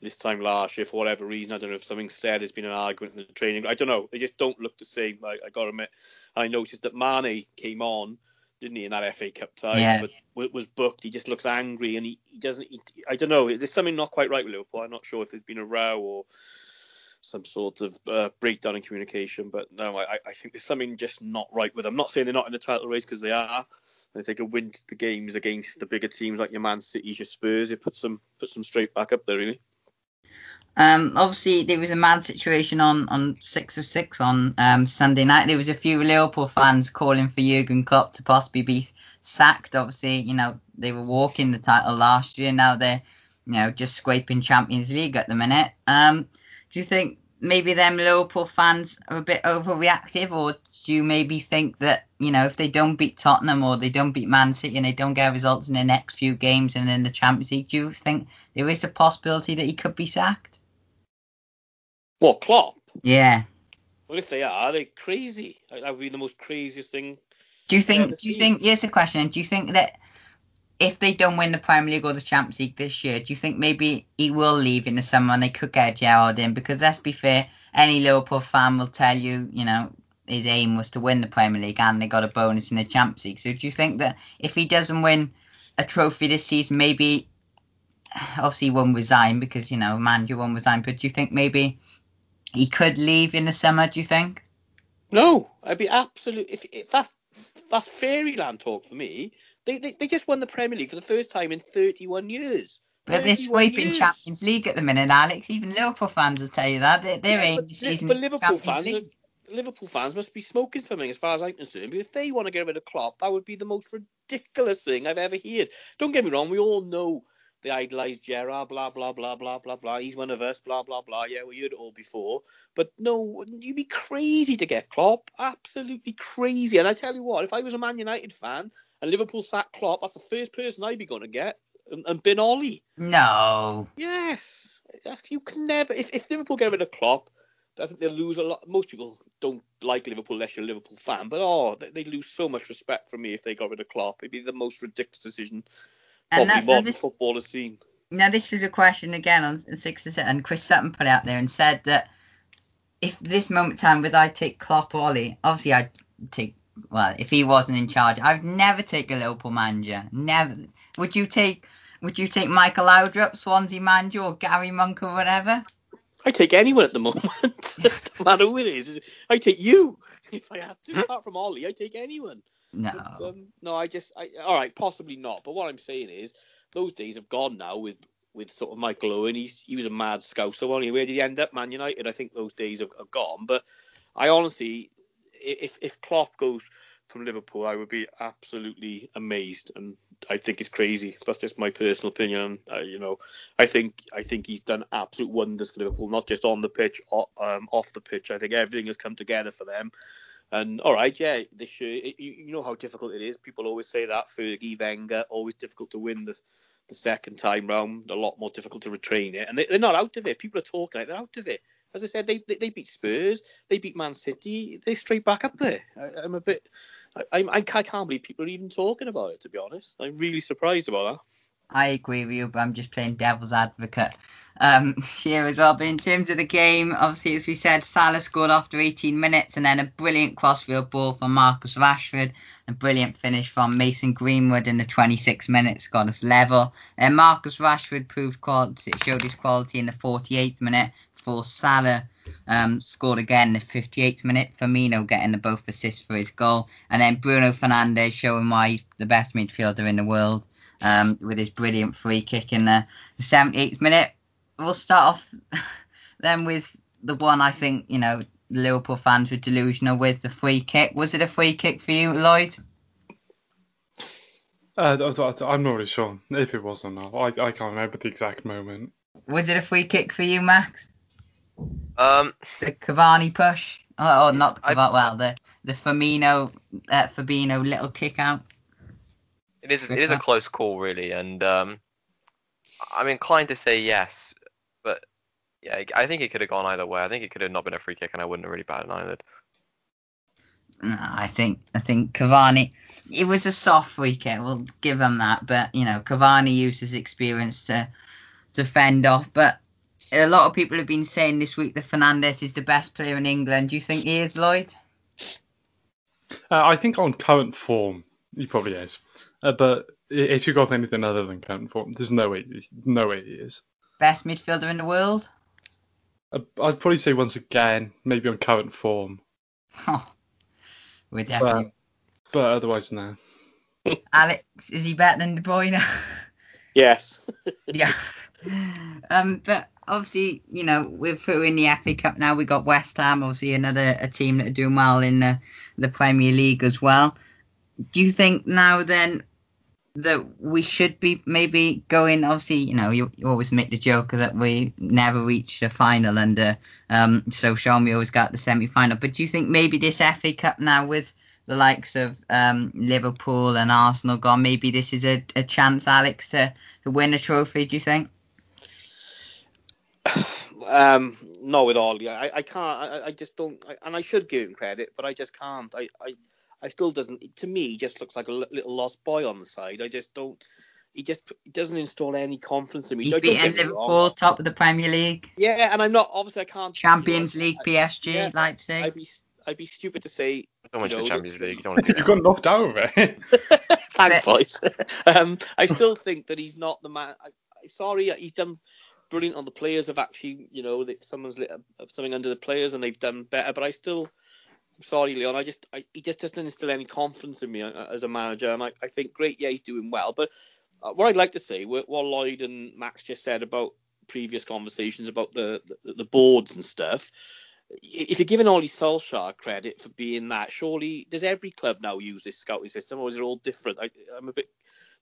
this time last year for whatever reason. I don't know if something said there's been an argument in the training. I don't know. They just don't look the same. I, I got to admit. I noticed that Mane came on, didn't he, in that FA Cup tie? Yeah. But was booked. He just looks angry and he, he doesn't. He, I don't know. There's something not quite right with Liverpool. I'm not sure if there's been a row or some sort of uh, breakdown in communication. But no, I, I think there's something just not right with them. I'm not saying they're not in the title race because they are. If they could win to the games against the bigger teams like your Man City, your Spurs, it puts them puts them straight back up there really. Um, obviously, there was a mad situation on, on six of six on um, Sunday night. There was a few Liverpool fans calling for Jurgen Klopp to possibly be sacked. Obviously, you know they were walking the title last year. Now they're you know just scraping Champions League at the minute. Um, do you think maybe them Liverpool fans are a bit overreactive, or do you maybe think that you know if they don't beat Tottenham or they don't beat Man City and they don't get results in the next few games and in the Champions League, do you think there is a possibility that he could be sacked? What Klopp? Yeah. Well, if they are, they're crazy. That would be the most craziest thing. Do you think? Do you think? Here's a question. Do you think that if they don't win the Premier League or the Champions League this year, do you think maybe he will leave in the summer and they could get Gerrard in? Because let's be fair, any Liverpool fan will tell you, you know, his aim was to win the Premier League and they got a bonus in the Champions League. So do you think that if he doesn't win a trophy this season, maybe obviously he won't resign because you know manager won't resign, but do you think maybe he could leave in the summer? Do you think? No, I'd be absolute. If, if that's that's fairyland talk for me. They, they they just won the Premier League for the first time in 31 years. But they're 31 scraping years. Champions League at the minute, Alex. Even Liverpool fans will tell you that. they're Yeah, aim but, this season but Liverpool Champions fans, are- Liverpool fans must be smoking something, as far as I'm concerned. Because if they want to get rid of Klopp, that would be the most ridiculous thing I've ever heard. Don't get me wrong, we all know they idolise Gerrard, blah blah blah blah blah blah. He's one of us, blah blah blah. Yeah, we heard it all before. But no, you'd be crazy to get Klopp, absolutely crazy. And I tell you what, if I was a Man United fan and Liverpool sacked Klopp, that's the first person I'd be going to get, and, and bin Ole. No. Yes, that's, you can never. If, if Liverpool get rid of Klopp, I think they'll lose a lot. Most people don't like Liverpool unless you're a Liverpool fan, but oh, they, they lose so much respect from me if they got rid of Klopp. It'd be the most ridiculous decision And that- modern this- football has seen. Now this was a question again on six and Chris Sutton put out there and said that if this moment in time would I take Klopp or Ole, obviously I'd take well if he wasn't in charge, I'd never take a Liverpool manager. Never. Would you take? Would you take Michael Laudrup, Swansea manager, or Gary Monk or whatever? I take anyone at the moment. no matter who it is. I take you if I have Hmm? to. Apart from Ole, I take anyone. No. But, um, no, I just, I, all right, possibly not. But what I'm saying is, those days have gone now with with sort of Michael Owen. He's he was a mad scout. So only where did he end up? Man United. I think those days have, gone. But I honestly, if if Klopp goes from Liverpool, I would be absolutely amazed, and I think it's crazy. That's just my personal opinion. Uh, you know, I think I think he's done absolute wonders for Liverpool, not just on the pitch, um, off the pitch. I think everything has come together for them. And all right, yeah, this year, you, you know how difficult it is. People always say that Fergie, Wenger, always difficult to win the the second time round, a lot more difficult to retrain it. And they, they're not out of it. People are talking like they're out of it. As I said, they, they they beat Spurs, they beat Man City, they're straight back up there. I, I'm a bit, I, I, I can't believe people are even talking about it. To be honest, I'm really surprised about that. I agree with you, but I'm just playing devil's advocate um, here as well. But in terms of the game, obviously, as we said, Salah scored after 18 minutes and then a brilliant crossfield ball from Marcus Rashford, a brilliant finish from Mason Greenwood in the 26 minutes got us level. And Marcus Rashford proved quality, showed his quality in the 48th minute before Salah um, scored again in the 58th minute. Firmino getting the both assists for his goal, and then Bruno Fernandes showing why he's the best midfielder in the world um, with his brilliant free kick in the 78th minute. We'll start off then with the one I think, you know, Liverpool fans were delusional with the free kick. Was it a free kick for you, Lloyd? Uh, I- I- I'm not really sure if it was or not. I, I can't remember the exact moment. Was it a free kick for you, Max? Um, The Cavani push, or, or not the I- Cavani, well, the the Firmino, uh, Fabinho little kick out. It is it is a close call really, and um, I'm inclined to say yes, but yeah, I think it could have gone either way. I think it could have not been a free kick, and I wouldn't have really batted an eyelid. No, I think I think Cavani. It was a soft free kick. We'll give him that, but you know Cavani used his experience to to fend off. But a lot of people have been saying this week that Fernandes is the best player in England. Do you think he is, Lloyd? Uh, I think on current form, he probably is. Uh, but if you got anything other than current form, there's no way, no way he is. Best midfielder in the world? Uh, I'd probably say once again, maybe on current form, Oh, we're definitely. but, but otherwise no. Alex, is he better than De Bruyne? Yes. yeah. Um, but obviously, you know, we're through in the FA Cup now. We got West Ham, obviously another a team that are doing well in the, the Premier League as well. Do you think now then that we should be maybe going? Obviously, you know, you, you always make the joke that we never reached a final under um, Solskjaer we always got the semi final. But do you think maybe this FA Cup now with the likes of um, Liverpool and Arsenal gone, maybe this is a, a chance, Alex, to, to win a trophy? Do you think? um, no, with all, yeah, I, I can't. I, I just don't. I, and I should give him credit, but I just can't. I, I, I still doesn't. To me, he just looks like a little lost boy on the side. I just don't. He just he doesn't install any confidence in me. He's Don't beaten get me. Liverpool, top of the Premier League, Yeah, and I'm not. Obviously, I can't. Champions you know, League, I- PSG, yeah, Leipzig. I'd be I'd be stupid to say Don't mention You the know, Champions League. You don't want to You got knocked out of it. Thanks, boys. um, I still think that he's not the man. I, I'm sorry, he's done brilliant on the players. Have actually, you know, someone's lit up something under the players and they've done better. But I still, Sorry, Leon. I just, I, he just doesn't instill any confidence in me uh, as a manager. And I, I think, great, yeah, he's doing well. But uh, what I'd like to say, what, Lloyd and Max just said about previous conversations about the, the, the boards and stuff. If you're giving Ole Solskjaer credit for being that, surely does every club now use this scouting system, or is it all different? I, I'm a bit.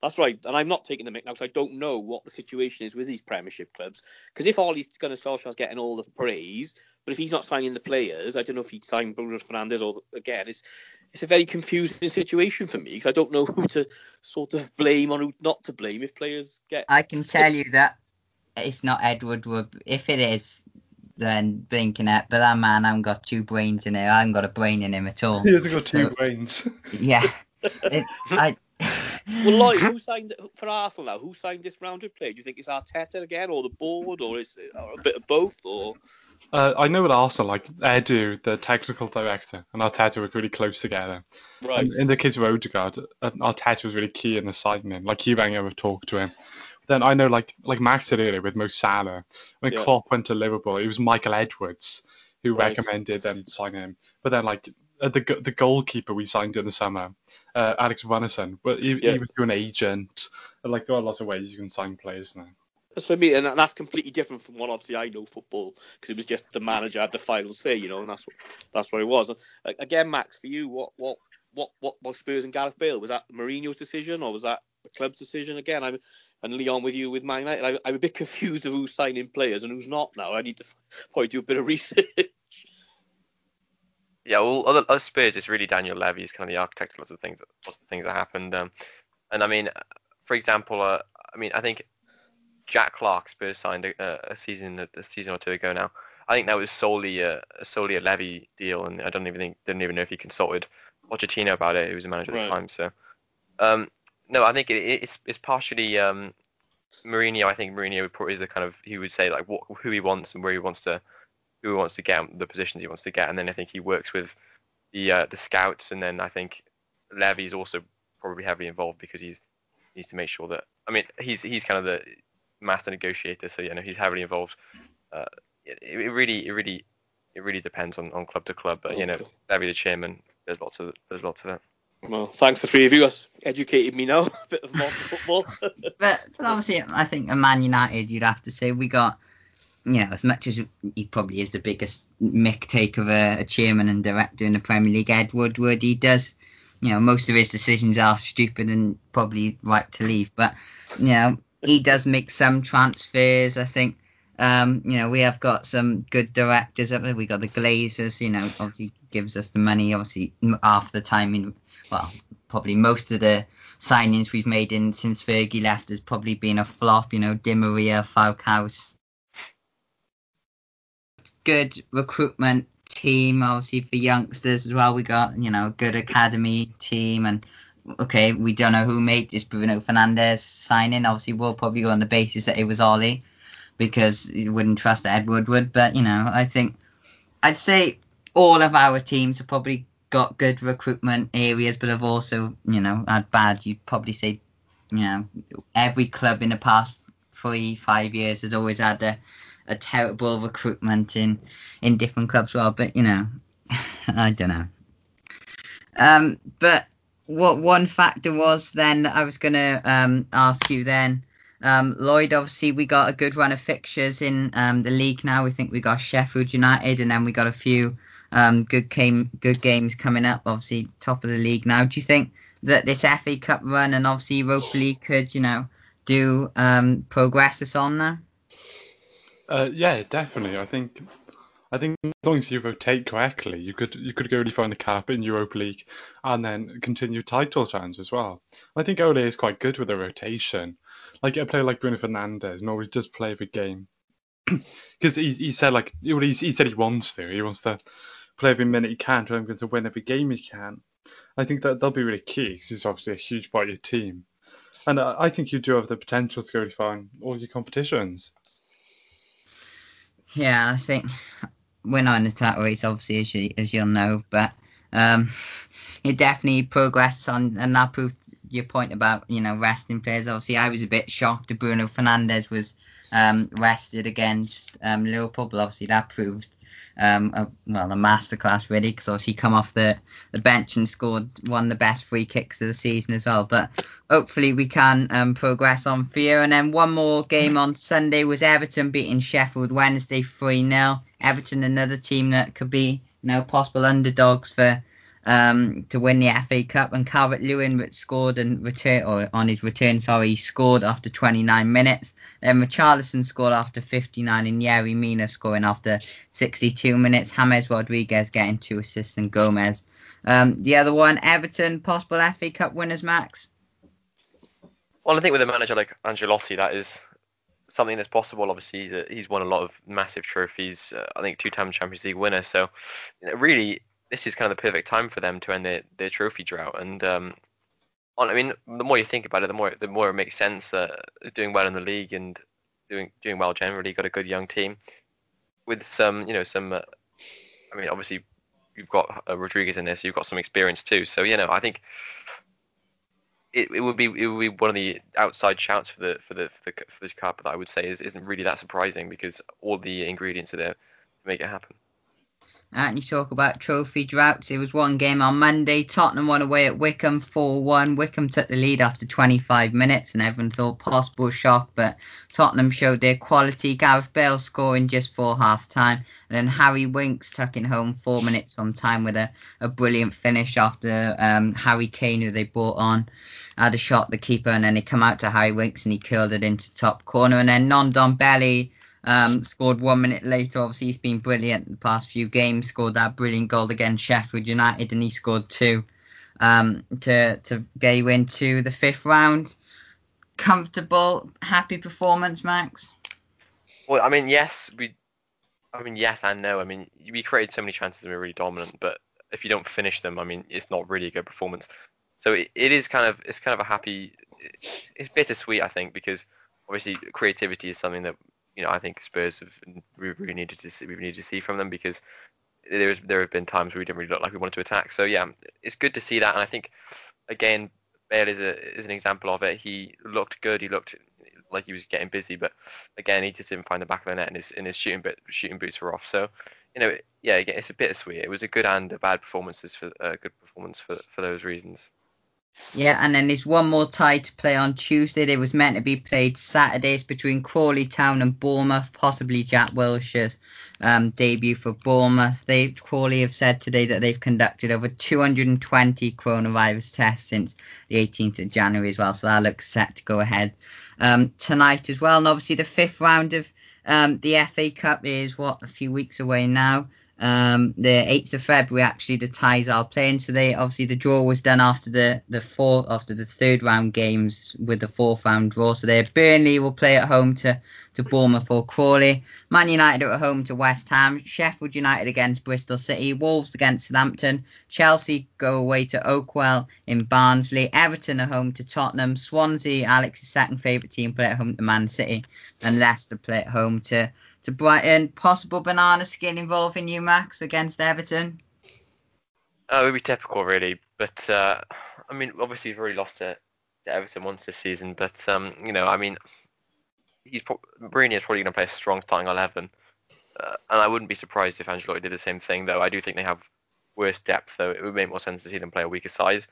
That's right, and I'm not taking the mic now because I don't know what the situation is with these Premiership clubs. Because if Ole's going to Solskjaer's getting all the praise, but if he's not signing the players, I don't know if he'd sign Bruno Fernandes or again. It's it's a very confusing situation for me because I don't know who to sort of blame or who not to blame if players get. I can tell you that it's not Ed Woodward. If it is, then blinking it. But that man, I haven't got two brains in him. I haven't got a brain in him at all. he hasn't got two So, brains. yeah. It, I. Well, Lloyd, who signed for Arsenal now? Who signed this rounded player? Do you think it's Arteta again, or the board, or is it or a bit of both, or? Uh, I know at Arsenal, like Edu, the technical director, and Arteta were really close together. Right. And in the case of Odegaard, uh, Arteta was really key in the signing. Like he rang over, talked to him. Then I know, like like Max said earlier with Mo Salah, when Yeah. Klopp went to Liverpool, it was Michael Edwards who Right. recommended them sign him. But then like uh, the the goalkeeper we signed in the summer, uh, Alex Runarsson, well, he, Yeah. he was through an agent. Like there are lots of ways you can sign players now. That's what I mean, and that's completely different from what obviously I know football because it was just the manager had the final say, you know, and that's what that's what it was. Again, Max, for you, what what what what was Spurs and Gareth Bale? Was that Mourinho's decision or was that the club's decision? Again, I'm and Leon with you with Man United. I'm a bit confused of who's signing players and who's not now. I need to probably do a bit of research. Yeah, well, other, other Spurs, it's really Daniel Levy is kind of the architect of lots of things, lots of things that happened. Um, and I mean, for example, uh, I mean, I think Jack Clarke Spurs signed a, a season, a season or two ago now. I think that was solely a solely a Levy deal, and I don't even think didn't even know if he consulted Pochettino about it, who was the manager at the time. So, um, no, I think it, it's it's partially um, Mourinho. I think Mourinho would probably is a kind of he would say like what who he wants and where he wants to who he wants to get, the positions he wants to get, and then I think he works with the uh, the scouts, and then I think Levy's also probably heavily involved because he's needs to make sure that I mean he's he's kind of the master negotiator, so you know he's heavily involved. Uh, it, it really it really it really depends on, on club to club, but you know Okay. Levy the chairman, there's lots of there's lots of it. well, thanks the three of you. That's educated me now a bit of modern football. But, but obviously, I think at Man United, you'd have to say we got, you know, as much as he probably is the biggest mick take of a, a chairman and director in the Premier League, Ed Woodward, he does, you know, most of his decisions are stupid and probably right to leave. But, you know, he does make some transfers. I think Um, you know, we have got some good directors up there. We got the Glazers, you know, obviously gives us the money. Obviously, half the time in, well, probably most of the signings we've made in since Fergie left has probably been a flop. You know, Di Maria, Falcao. Good recruitment team, obviously for youngsters as well. We got you know a good academy team, and okay, we don't know who made this Bruno Fernandes signing. Obviously, we'll probably go on the basis that it was Ole because you wouldn't trust Ed Woodward. But you know, I think I'd say all of our teams have probably got good recruitment areas, but have also you know had bad. You'd probably say you know every club in the past three five years has always had a a terrible recruitment in in different clubs. Well, but you know, I don't know. Um, but what one factor was then that I was gonna um ask you then. Um, Lloyd, obviously we got a good run of fixtures in um, the league now. We think we got Sheffield United, and then we got a few um, good game good games coming up. Obviously top of the league now. Do you think that this FA Cup run and obviously Europa League could you know do um, progress us on there? Uh, yeah, definitely. I think I think as long as you rotate correctly, you could you could go really far in the cup in Europa League, and then continue title challenge as well. I think Ole is quite good with the rotation. Like a player like Bruno Fernandes normally does play every game because he, he said like he, he said he wants to. He wants to play every minute he can to, to win every game he can. I think that they'll be really key because he's obviously a huge part of your team, and I, I think you do have the potential to go really far in all your competitions. Yeah, I think we're not in the title race, obviously, as, you, as you'll know, but um, it definitely progressed on, and that proved your point about you know resting players. Obviously, I was a bit shocked that Bruno Fernandes was um, rested against um, Liverpool, but obviously that proved um, a, well, a masterclass really, because obviously he come off the, the bench and scored one of the best free kicks of the season as well. But hopefully we can um, progress on for you. And then one more game on Sunday was Everton beating Sheffield Wednesday 3 0. Everton, another team that could be you know possible underdogs for um, to win the FA Cup. And Calvert Lewin scored and return or on his return, sorry, he scored after 29 minutes. Then Richarlison scored after 59 and Yerry Mina scoring after 62 minutes. James Rodriguez getting two assists and Gomez. Um, the other one, Everton, possible FA Cup winners, Max. Well, I think with a manager like Ancelotti, that is something that's possible. Obviously, he's won a lot of massive trophies. Uh, I think two-time Champions League winner. So, really, this is kind of the perfect time for them to end their, their trophy drought. And um, I mean, the more you think about it, the more the more it makes sense. that doing well in the league and doing doing well generally. Got a good young team with some, you know, some. Uh, I mean, obviously, you've got uh, Rodriguez in there, so you've got some experience too. So you know, I think it, it would be it would be one of the outside shouts for the for the for the, for the cup that I would say is isn't really that surprising because all the ingredients are there to make it happen. And you talk about trophy droughts. It was one game on Monday. Tottenham won away at Wycombe 4 1. Wycombe took the lead after 25 minutes, and everyone thought possible shock, but Tottenham showed their quality. Gareth Bale scoring just for half time, and then Harry Winks tucking home four minutes from time with a, a brilliant finish after um, Harry Kane, who they brought on, had a shot the keeper, and then he come out to Harry Winks and he curled it into top corner. And then Ndombele um, scored one minute later. Obviously, he's been brilliant the past few games. Scored that brilliant goal against Sheffield United, and he scored two um, to to get you into the fifth round. Comfortable, happy performance, Max. Well, I mean, yes, we. I mean, yes and no. I mean, we created so many chances and we are really dominant, but if you don't finish them, I mean, it's not really a good performance. So it, it is kind of it's kind of a happy. It's bittersweet, I think, because obviously creativity is something that you know I think Spurs have we really needed to see, we needed to see from them because there's there have been times where we didn't really look like we wanted to attack. So yeah, it's good to see that, and I think again Bale is a is an example of it. He looked good. He looked like he was getting busy, but again he just didn't find the back of the net, and his and his shooting bit, shooting boots were off. So you know yeah, again it's a bittersweet. It was a good and a bad performances for a uh, good performance for for those reasons. Yeah, and then there's one more tie to play on Tuesday. It was meant to be played Saturdays between Crawley Town and Bournemouth, possibly Jack Wilshere's um, debut for Bournemouth. They Crawley have said today that they've conducted over 220 coronavirus tests since the 18th of January as well, so that looks set to go ahead um, tonight as well. And obviously the fifth round of Um, the FA Cup is what a few weeks away now. Um, the 8th of February, actually, the ties are playing. So they obviously the draw was done after the the four after the third round games with the fourth round draw. So they Burnley will play at home to to Bournemouth or Crawley. Man United are at home to West Ham. Sheffield United against Bristol City. Wolves against Southampton. Chelsea go away to Oakwell in Barnsley. Everton are home to Tottenham. Swansea, Alex's second favourite team, play at home to Man City. And Leicester play at home to to Brighton. Possible banana skin involving you, Max, against Everton. Uh, it would be typical, really. But uh, I mean, obviously, he's already lost to, to Everton once this season. But um, you know, I mean, he's pro- Mourinho is probably going to play a strong starting eleven, uh, and I wouldn't be surprised if Ancelotti did the same thing. Though I do think they have worse depth, though it would make more sense to see them play a weaker side,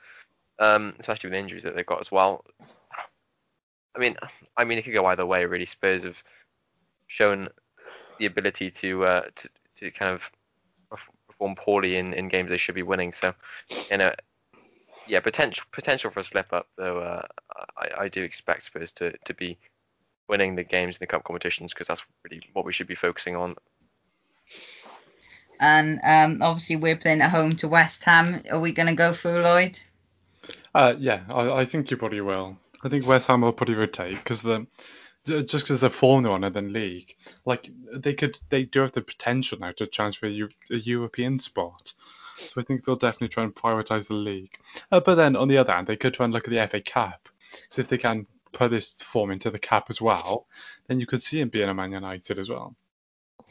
um, especially with the injuries that they've got as well. I mean, I mean, it could go either way, really. Spurs have shown the ability to uh, to, to kind of perform poorly in, in games they should be winning. So, you know, yeah, potential potential for a slip up though. Uh, I, I do expect Spurs to, to be winning the games in the cup competitions because that's really what we should be focusing on. And um, obviously we're playing at home to West Ham. Are we going to go through Lloyd? Uh, yeah, I, I think you probably will. I think West Ham will probably rotate because the just because they're form on it in league, like they could, they do have the potential now to transfer a, a European spot. So I think they'll definitely try and prioritise the league. Uh, but then on the other hand, they could try and look at the FA Cup. So if they can put this form into the cap as well, then you could see him being a Man United as well.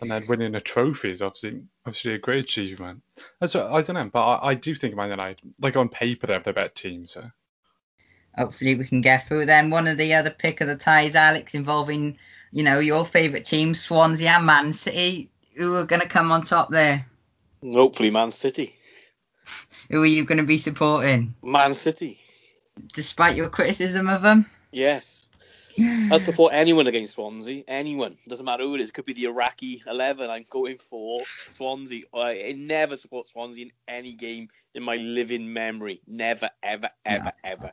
And then winning a trophy is obviously obviously a great achievement. What, I don't know, but I, I do think Man United, like on paper, they have the better team. So hopefully we can get through. Then one of the other pick of the ties, Alex, involving you know your favourite team, Swansea and Man City. Who are going to come on top there? Hopefully, Man City. Who are you going to be supporting? Man City. Despite your criticism of them. Yes. I'll support anyone against Swansea. Anyone. Doesn't matter who it is. Could be the Iraqi 11. I'm going for Swansea. I never support Swansea in any game in my living memory. Never, ever, ever, no. ever.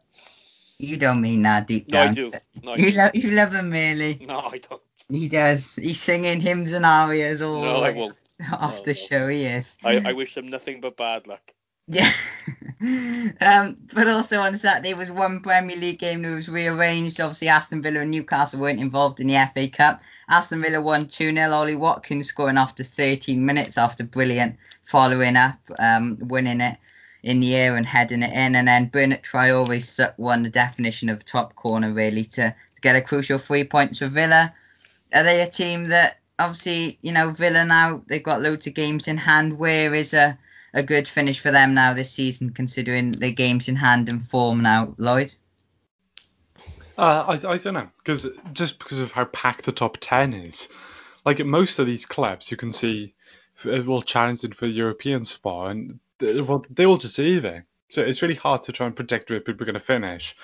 You don't mean that deep down. I do. No, I you, do. Lo- you love him really. No, I don't. He does. He's singing hymns and arias all no, I won't. off no, the no. show. He is. I, I wish him nothing but bad luck. Yeah. um, but also on Saturday was one Premier League game that was rearranged. Obviously, Aston Villa and Newcastle weren't involved in the FA Cup. Aston Villa won 2 0. Ollie Watkins scoring after 13 minutes after brilliant following up, um, winning it in the air and heading it in. And then Bertrand Traore won the definition of top corner, really, to, get a crucial three points for Villa. Are they a team that, obviously, you know, Villa now, they've got loads of games in hand. Where is a a good finish for them now this season, considering the games in hand and form now, Lloyd? Uh, I, I don't know, because just because of how packed the top 10 is. Like most of these clubs, you can see will challenge it for the European spot, and they, well, they all deserve it. So it's really hard to try and predict where people are going to finish.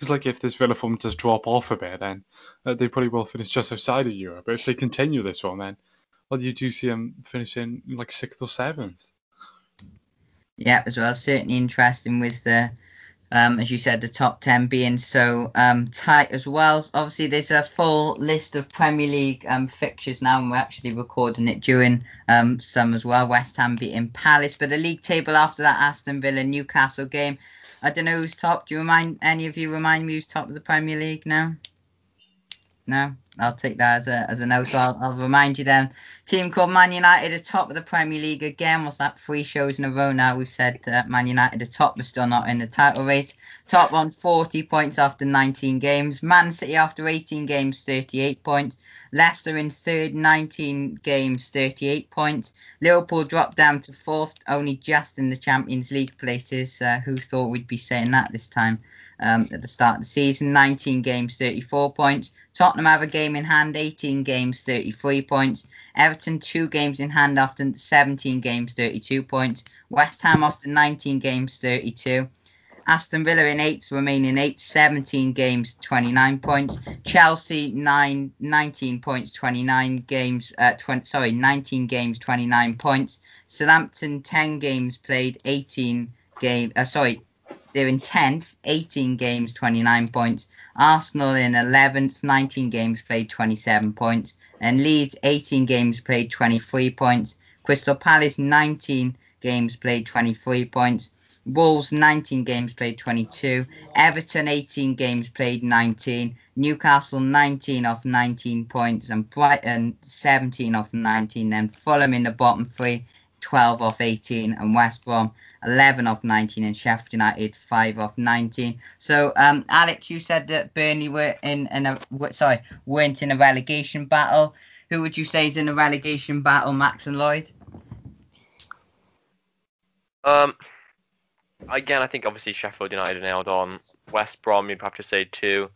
It's like if this Villa form does drop off a bit, then uh, they probably will finish just outside of Europe. But if they continue this one, then well, you do see them finishing like sixth or seventh. Yeah, as well. Certainly interesting with the, um, as you said, the top 10 being so um, tight as well. Obviously, there's a full list of Premier League um, fixtures now, and we're actually recording it during um, some as well. West Ham beating Palace, but the league table after that Aston Villa Newcastle game. I don't know who's top. Do you remind any of you remind me who's top of the Premier League now? No, I'll take that as a as a. So I'll, I'll remind you then. Team called Man United are top of the Premier League again. What's that? Three shows in a row now. We've said uh, Man United are top, but still not in the title race. Top on 40 points after 19 games. Man City after 18 games, 38 points. Leicester in third, 19 games, 38 points. Liverpool dropped down to fourth, only just in the Champions League places. Uh, who thought we'd be saying that this time? Um, at the start of the season. 19 games, 34 points. Tottenham have a game in hand, 18 games, 33 points. Everton, two games in hand after 17 games, 32 points. West Ham after 19 games, 32. Aston Villa in eighth, remaining eight, 17 games, 29 points. Chelsea, nine, 19 points, 29 games, uh, 20, sorry, 19 games, 29 points. Southampton, 10 games played, 18 game, uh, sorry, they're in 10th, 18 games, 29 points. Arsenal in 11th, 19 games played, 27 points. And Leeds, 18 games played, 23 points. Crystal Palace, 19 games played, 23 points. Wolves 19 games played 22, Everton 18 games played 19, Newcastle 19 off 19 points, and Brighton 17 off 19. Then Fulham in the bottom three, 12 off 18, and West Brom 11 off 19, and Sheffield United 5 off 19. So, um, Alex, you said that Burnley were in, in a sorry weren't in a relegation battle. Who would you say is in a relegation battle, Max and Lloyd? Um, again, I think obviously Sheffield United nailed on. West Brom, you'd have to say two.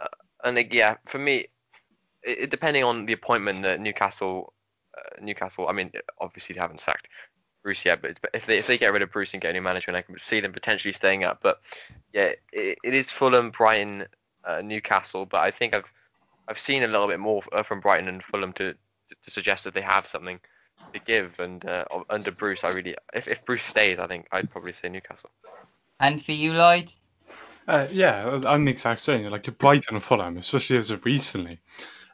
Uh, and yeah, for me, it, depending on the appointment that Newcastle, Newcastle, I mean, obviously they haven't sacked Bruce yet, but if they if they get rid of Bruce and get a new management, I can see them potentially staying up. But yeah, it, it is Fulham, Brighton, uh, Newcastle, but I think I've I've seen a little bit more uh, from Brighton and Fulham to to suggest that they have something to give. And uh, under Bruce, I really, if, if Bruce stays, I think I'd probably say Newcastle. And for you, Lloyd? Uh, yeah, I'm the exact same. Like Brighton and Fulham, especially as of recently,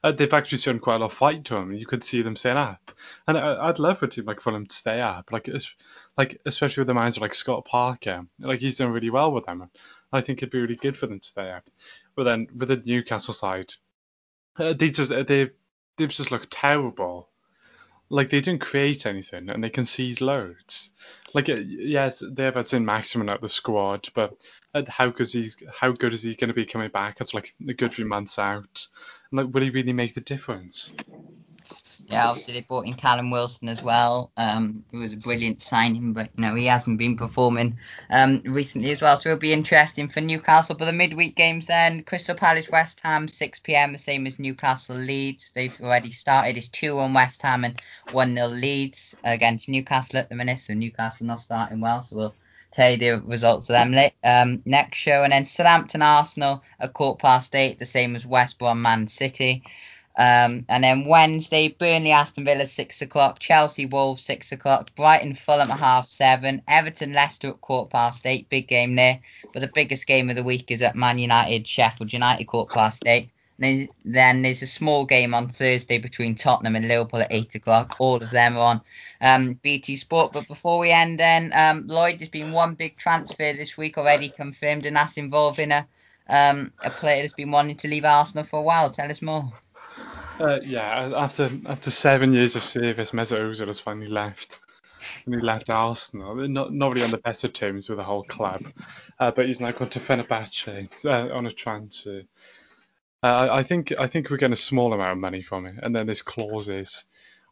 uh, they've actually shown quite a lot of fight to them. You could see them staying up, and I, would love for a team like Fulham to stay up. Like, like especially with the manager like Scott Parker, like he's done really well with them. I think it'd be really good for them to stay up. But then with the Newcastle side, uh, they just they they've just looked terrible like they didn't create anything and they concede loads. Like uh, yes, they have in Maximin at the squad, but uh, how good is he? How good is he going to be coming back after like a good few months out? Like, will he really make the difference? Yeah, obviously they brought in Callum Wilson as well. Um, it was a brilliant signing, but you know he hasn't been performing um, recently as well. So it'll be interesting for Newcastle. But the midweek games then: Crystal Palace, West Ham, 6 p.m. The same as Newcastle Leeds. They've already started. It's two on West Ham and one 0 Leeds against Newcastle at the minute. So Newcastle not starting well. So we'll tell you the results of them um, next show. And then Southampton Arsenal at quarter past eight, the same as West Brom Man City. Um, and then Wednesday, Burnley, Aston Villa, six o'clock. Chelsea, Wolves, six o'clock. Brighton, Fulham at half seven. Everton, Leicester at quarter past eight. Big game there. But the biggest game of the week is at Man United, Sheffield United, quarter past eight. Then there's a small game on Thursday between Tottenham and Liverpool at eight o'clock. All of them are on um, BT Sport. But before we end, then um, Lloyd, there's been one big transfer this week already confirmed, and that's involving a um, a player that's been wanting to leave Arsenal for a while. Tell us more. Uh, yeah, after after seven years of service, Mesut Ozil has finally left. And he left Arsenal, not not really on the best of terms with the whole club, uh, but he's now gone to Fenerbahce uh, on a transfer. Uh, I think I think we're getting a small amount of money from it, and then there's clauses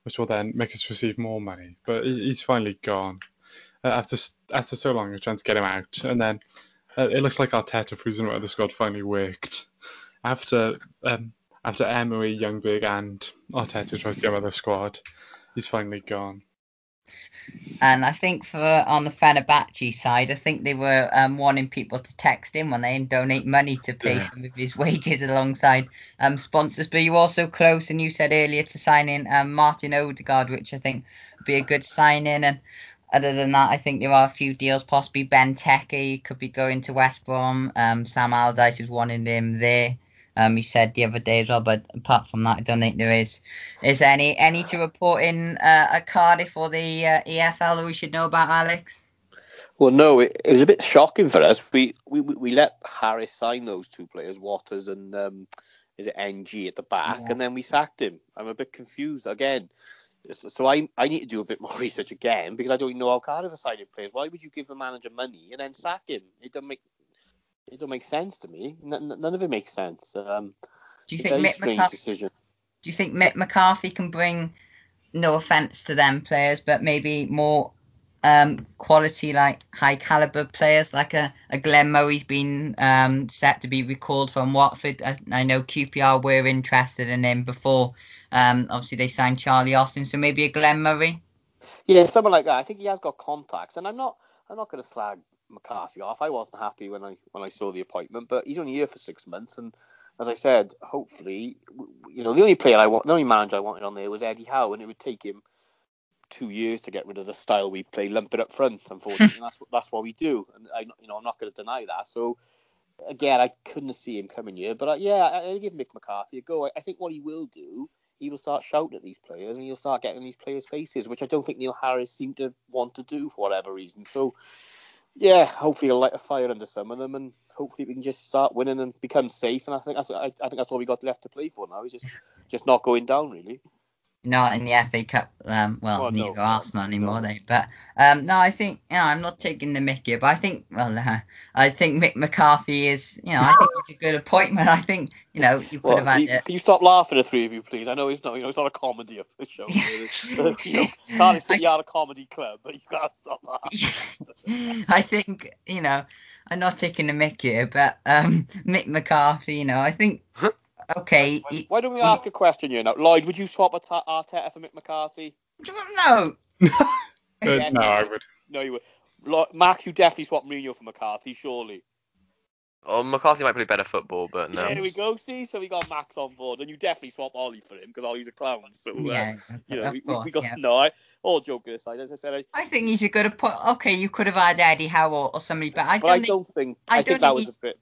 which will then make us receive more money. But he's finally gone uh, after after so long. We're trying to get him out, and then uh, it looks like Arteta freezing out the squad finally worked after um, after Emery, Ljungberg, and Arteta tries to get out of the squad, he's finally gone. And I think for on the Fenerbahce side, I think they were um, wanting people to text him when they donate money to pay yeah. some of his wages alongside um, sponsors. But you also close, and you said earlier to sign in um, Martin Odegaard, which I think would be a good signing. And other than that, I think there are a few deals. Possibly Ben Benteke could be going to West Brom. Um, Sam Allardyce is wanting him there. Um, he said the other day as well. But apart from that, I don't think there is is any any to report in uh, at Cardiff or the uh, EFL that we should know about, Alex. Well, no, it, it, was a bit shocking for us. We, we we let Harris sign those two players, Waters and um, is it Ng at the back, yeah. and then we sacked him. I'm a bit confused again. So I I need to do a bit more research again because I don't know how Cardiff are signing players. Why would you give the manager money and then sack him? It doesn't make it don't make sense to me. N- none of it makes sense. Um, do you think Mick McCarthy? Decision. Do you think Mick McCarthy can bring, no offense to them players, but maybe more um, quality, like high caliber players, like a, a Glenn Murray's been um, set to be recalled from Watford. I, I, know QPR were interested in him before. Um, obviously, they signed Charlie Austin, so maybe a Glenn Murray. Yeah, someone like that. I think he has got contacts, and I'm not. I'm not going to slag McCarthy off. I wasn't happy when I when I saw the appointment, but he's only here for six months, and as I said, hopefully, you know, the only player I want, the only manager I wanted on there was Eddie Howe, and it would take him two years to get rid of the style we play, lump it up front. Unfortunately, that's what that's what we do, and I, you know, I'm not going to deny that. So again, I couldn't see him coming here, but uh, yeah, I, I give Mick McCarthy a go. I, I think what he will do, he will start shouting at these players, and he'll start getting these players' faces, which I don't think Neil Harris seemed to want to do for whatever reason. So yeah, hopefully he'll light a fire under some of them, and hopefully we can just start winning and become safe. And I think that's I, I think that's all we got left to play for now. Is just just not going down really. Not in the FA Cup, um, well, Well, neither no, Arsenal anymore, no. they. But um, no, I think you know, I'm not taking the Mickey, but I think well, uh, I think Mick McCarthy is, you know, I think it's a good appointment. I think you know you could Well, have had you, it. can you stop laughing, the three of you, please? I know it's not, you know, it's not a comedy of the show. you know, can't say you're a comedy club, but you gotta stop laughing. I think you know I'm not taking the mick here, but um, Mick McCarthy, you know, I think okay, he, Why don't we ask a question here now? Lloyd, would you swap Ata- Arteta for Mick McCarthy? no, Uh, Yes, no, I would. would. No, you would. Lo- Max, you definitely swap Mourinho for McCarthy, surely. Oh, McCarthy might play better football, but no. There we go. See, so we got Max on board, and you definitely swap Ole for him because Ole's a clown. So uh, yeah, you know, of we, we, course, we got yeah. no. I, all joking aside, as I said, I, I think he's a good appointment. Okay, you could have had Eddie Howe or, or somebody, but I but don't I think don't think I I, don't think that think was a bit.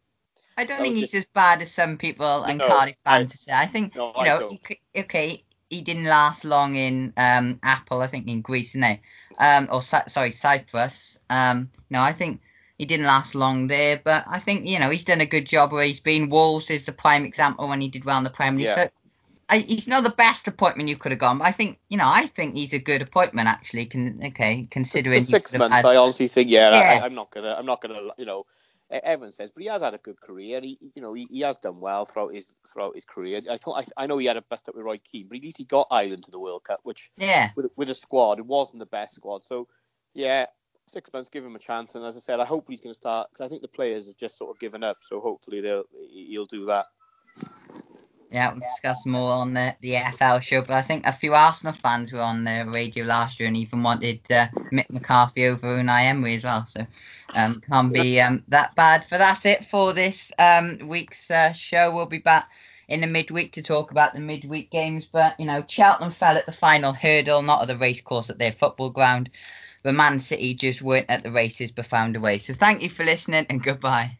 I don't think he's just- as bad as some people and No, Cardiff I- fans say. I think No, you know, he okay, he didn't last long in um, APOEL. I think in Greece, didn't he? Um, or sorry, Cyprus. Um, no, I think he didn't last long there, but I think you know he's done a good job where he's been. Wolves is the prime example when he did well in the Premier League. Yeah. So I, he's not the best appointment you could have gone, but I think you know I think he's a good appointment actually. Can okay considering six months, had- I honestly think, yeah, Yeah. I, I'm not gonna, I'm not gonna, you know, everyone says, but he has had a good career. He, you know, he, he has done well throughout his throughout his career. I thought, I, I know he had a bust up with Roy Keane, but at least he got Ireland to the World Cup, which yeah. with with a squad, it wasn't the best squad. So, yeah, six months, give him a chance. And as I said, I hope he's going to start because I think the players have just sort of given up. So hopefully they'll he'll do that. Yeah, we'll discuss more on the, the EFL show, but I think a few Arsenal fans were on the radio last year and even wanted uh, Mick McCarthy over Unai Emery as well, so um, can't be um, that bad. But that's it for this um, week's uh, show. We'll be back in the midweek to talk about the midweek games, but you know, Cheltenham fell at the final hurdle, not at the racecourse at their football ground. But Man City just weren't at the races but found a way. So thank you for listening and goodbye.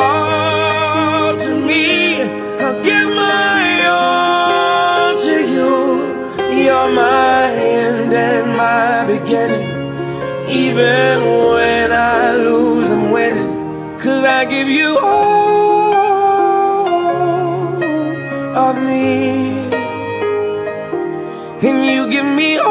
Even when I lose, I'm winning. Cause I give you all of me. And you give me all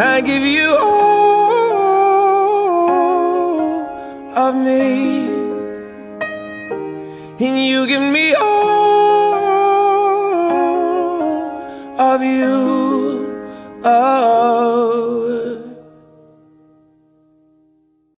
I give you all of me. And you give me all